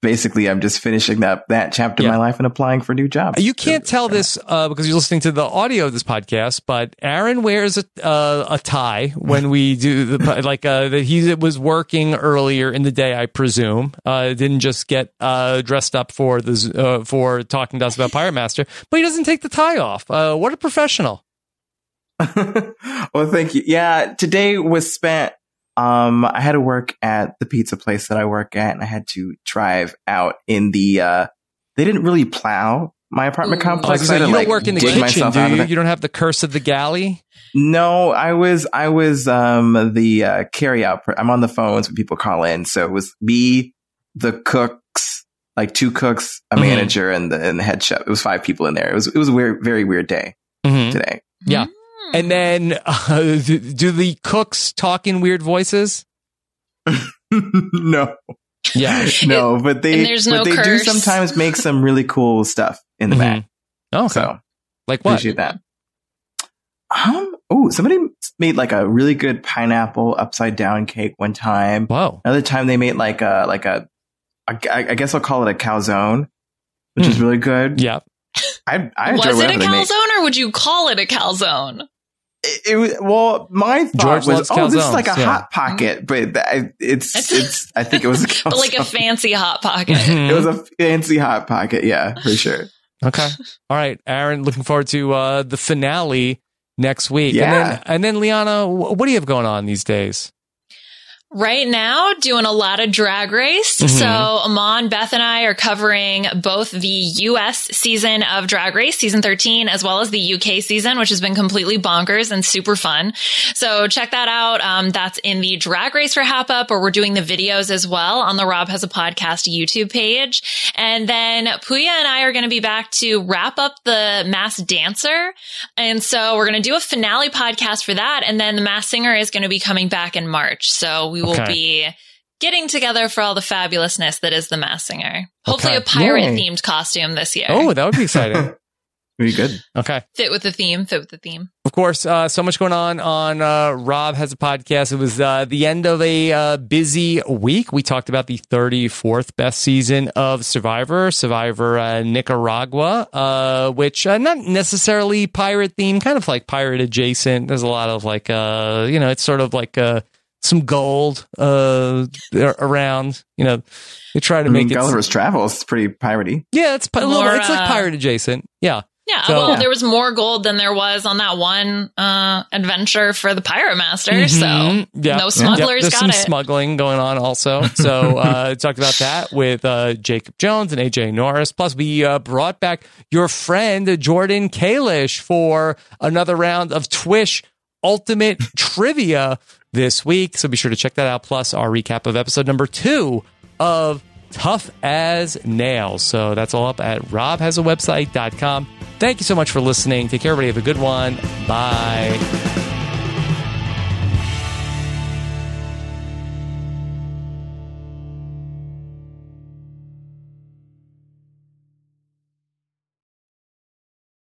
Basically, I'm just finishing up that chapter Yeah. of my life and applying for new jobs. You can't tell this uh, because you're listening to the audio of this podcast, but Aaron wears a uh, a tie when we do the like uh, that he was working earlier in the day, I presume. Uh, didn't just get uh, dressed up for the uh, for talking to us about Pirate Master, but he doesn't take the tie off. Uh, what a professional! well, thank you. Yeah, today was spent. Um, I had to work at the pizza place that I work at, and I had to drive out in the. uh They didn't really plow my apartment complex. gonna say, I had to, you don't like, work in the kitchen, myself do you? You don't have the curse of the galley. No, I was I was um the uh, carry out. Per- I'm on the phones when people call in, so it was me, the cooks, like two cooks, a Mhm. manager, and the and the head chef. It was five people in there. It was it was a weird, very weird day Mhm. today. Yeah, Hmm. and then uh, do, do the cooks talk in weird voices? no, Yeah. no, but they and there's but no they do sometimes make some really cool stuff in the Mhm. back. Okay. So like what? appreciate that. Um. Oh, somebody made like a really good pineapple upside down cake one time. Wow. Another time they made like a like a, I, I guess I'll call it a calzone, which is really good. Hmm. Yeah. I I Was it a whatever they make. calzone or would you call it a calzone? It, it was well, my thought George was, loves oh, this is like a yeah. hot pocket, but th- it's it's. I think it was a calzone. But like a fancy hot pocket. Mhm. it was a fancy hot pocket, yeah, for sure. Okay. All right, Aaron. Looking forward to uh, the finale next week. And Yeah. then, and then Liana, what do you have going on these days? Right now, doing a lot of drag race. Mhm. So Amon, Beth, and I are covering both the US season of Drag Race, season 13, as well as the UK season, which has been completely bonkers and super fun. So check that out. Um, that's in the Drag Race for RHAP-up, or we're doing the videos as well on the Rob Has a Podcast YouTube page. And then Puya and I are going to be back to wrap up the Masked Dancer. And so we're going to do a finale podcast for that. And then the Masked Singer is going to be coming back in March. So we will Okay. be getting together for all the fabulousness that is the Masked Singer. Hopefully Okay. a pirate Yay. themed costume this year. Oh, that would be exciting. Pretty good. okay. fit with the theme, fit with the theme. Of course, uh, so much going on on uh, Rob has a podcast. It was uh, the end of a uh, busy week. We talked about the 34th best season of Survivor, Survivor uh, Nicaragua, uh, which uh, not necessarily pirate themed, kind of like pirate adjacent. There's a lot of like, uh, you know, it's sort of like uh, some gold uh, around. You know, they try to I mean, make it. Gulliver's Travels is pretty piratey. Yeah, it's pi- a little, More, it's like uh, pirate adjacent. Yeah. Yeah, So- well, there was more gold than there was on that one uh, adventure for the Pirate Master. Mhm. So Yeah. no smugglers There's got some it. smuggling going on also. So uh, talked about that with uh, Jacob Jones and AJ Norris. Plus, we uh, brought back your friend Jordan Kalish for another round of Twish Ultimate Trivia this week. So be sure to check that out. Plus, our recap of episode number two of Tough as Nails. So that's all up at robhasawebsite.com. Thank you so much for listening. Take care, everybody. Have a good one. Bye.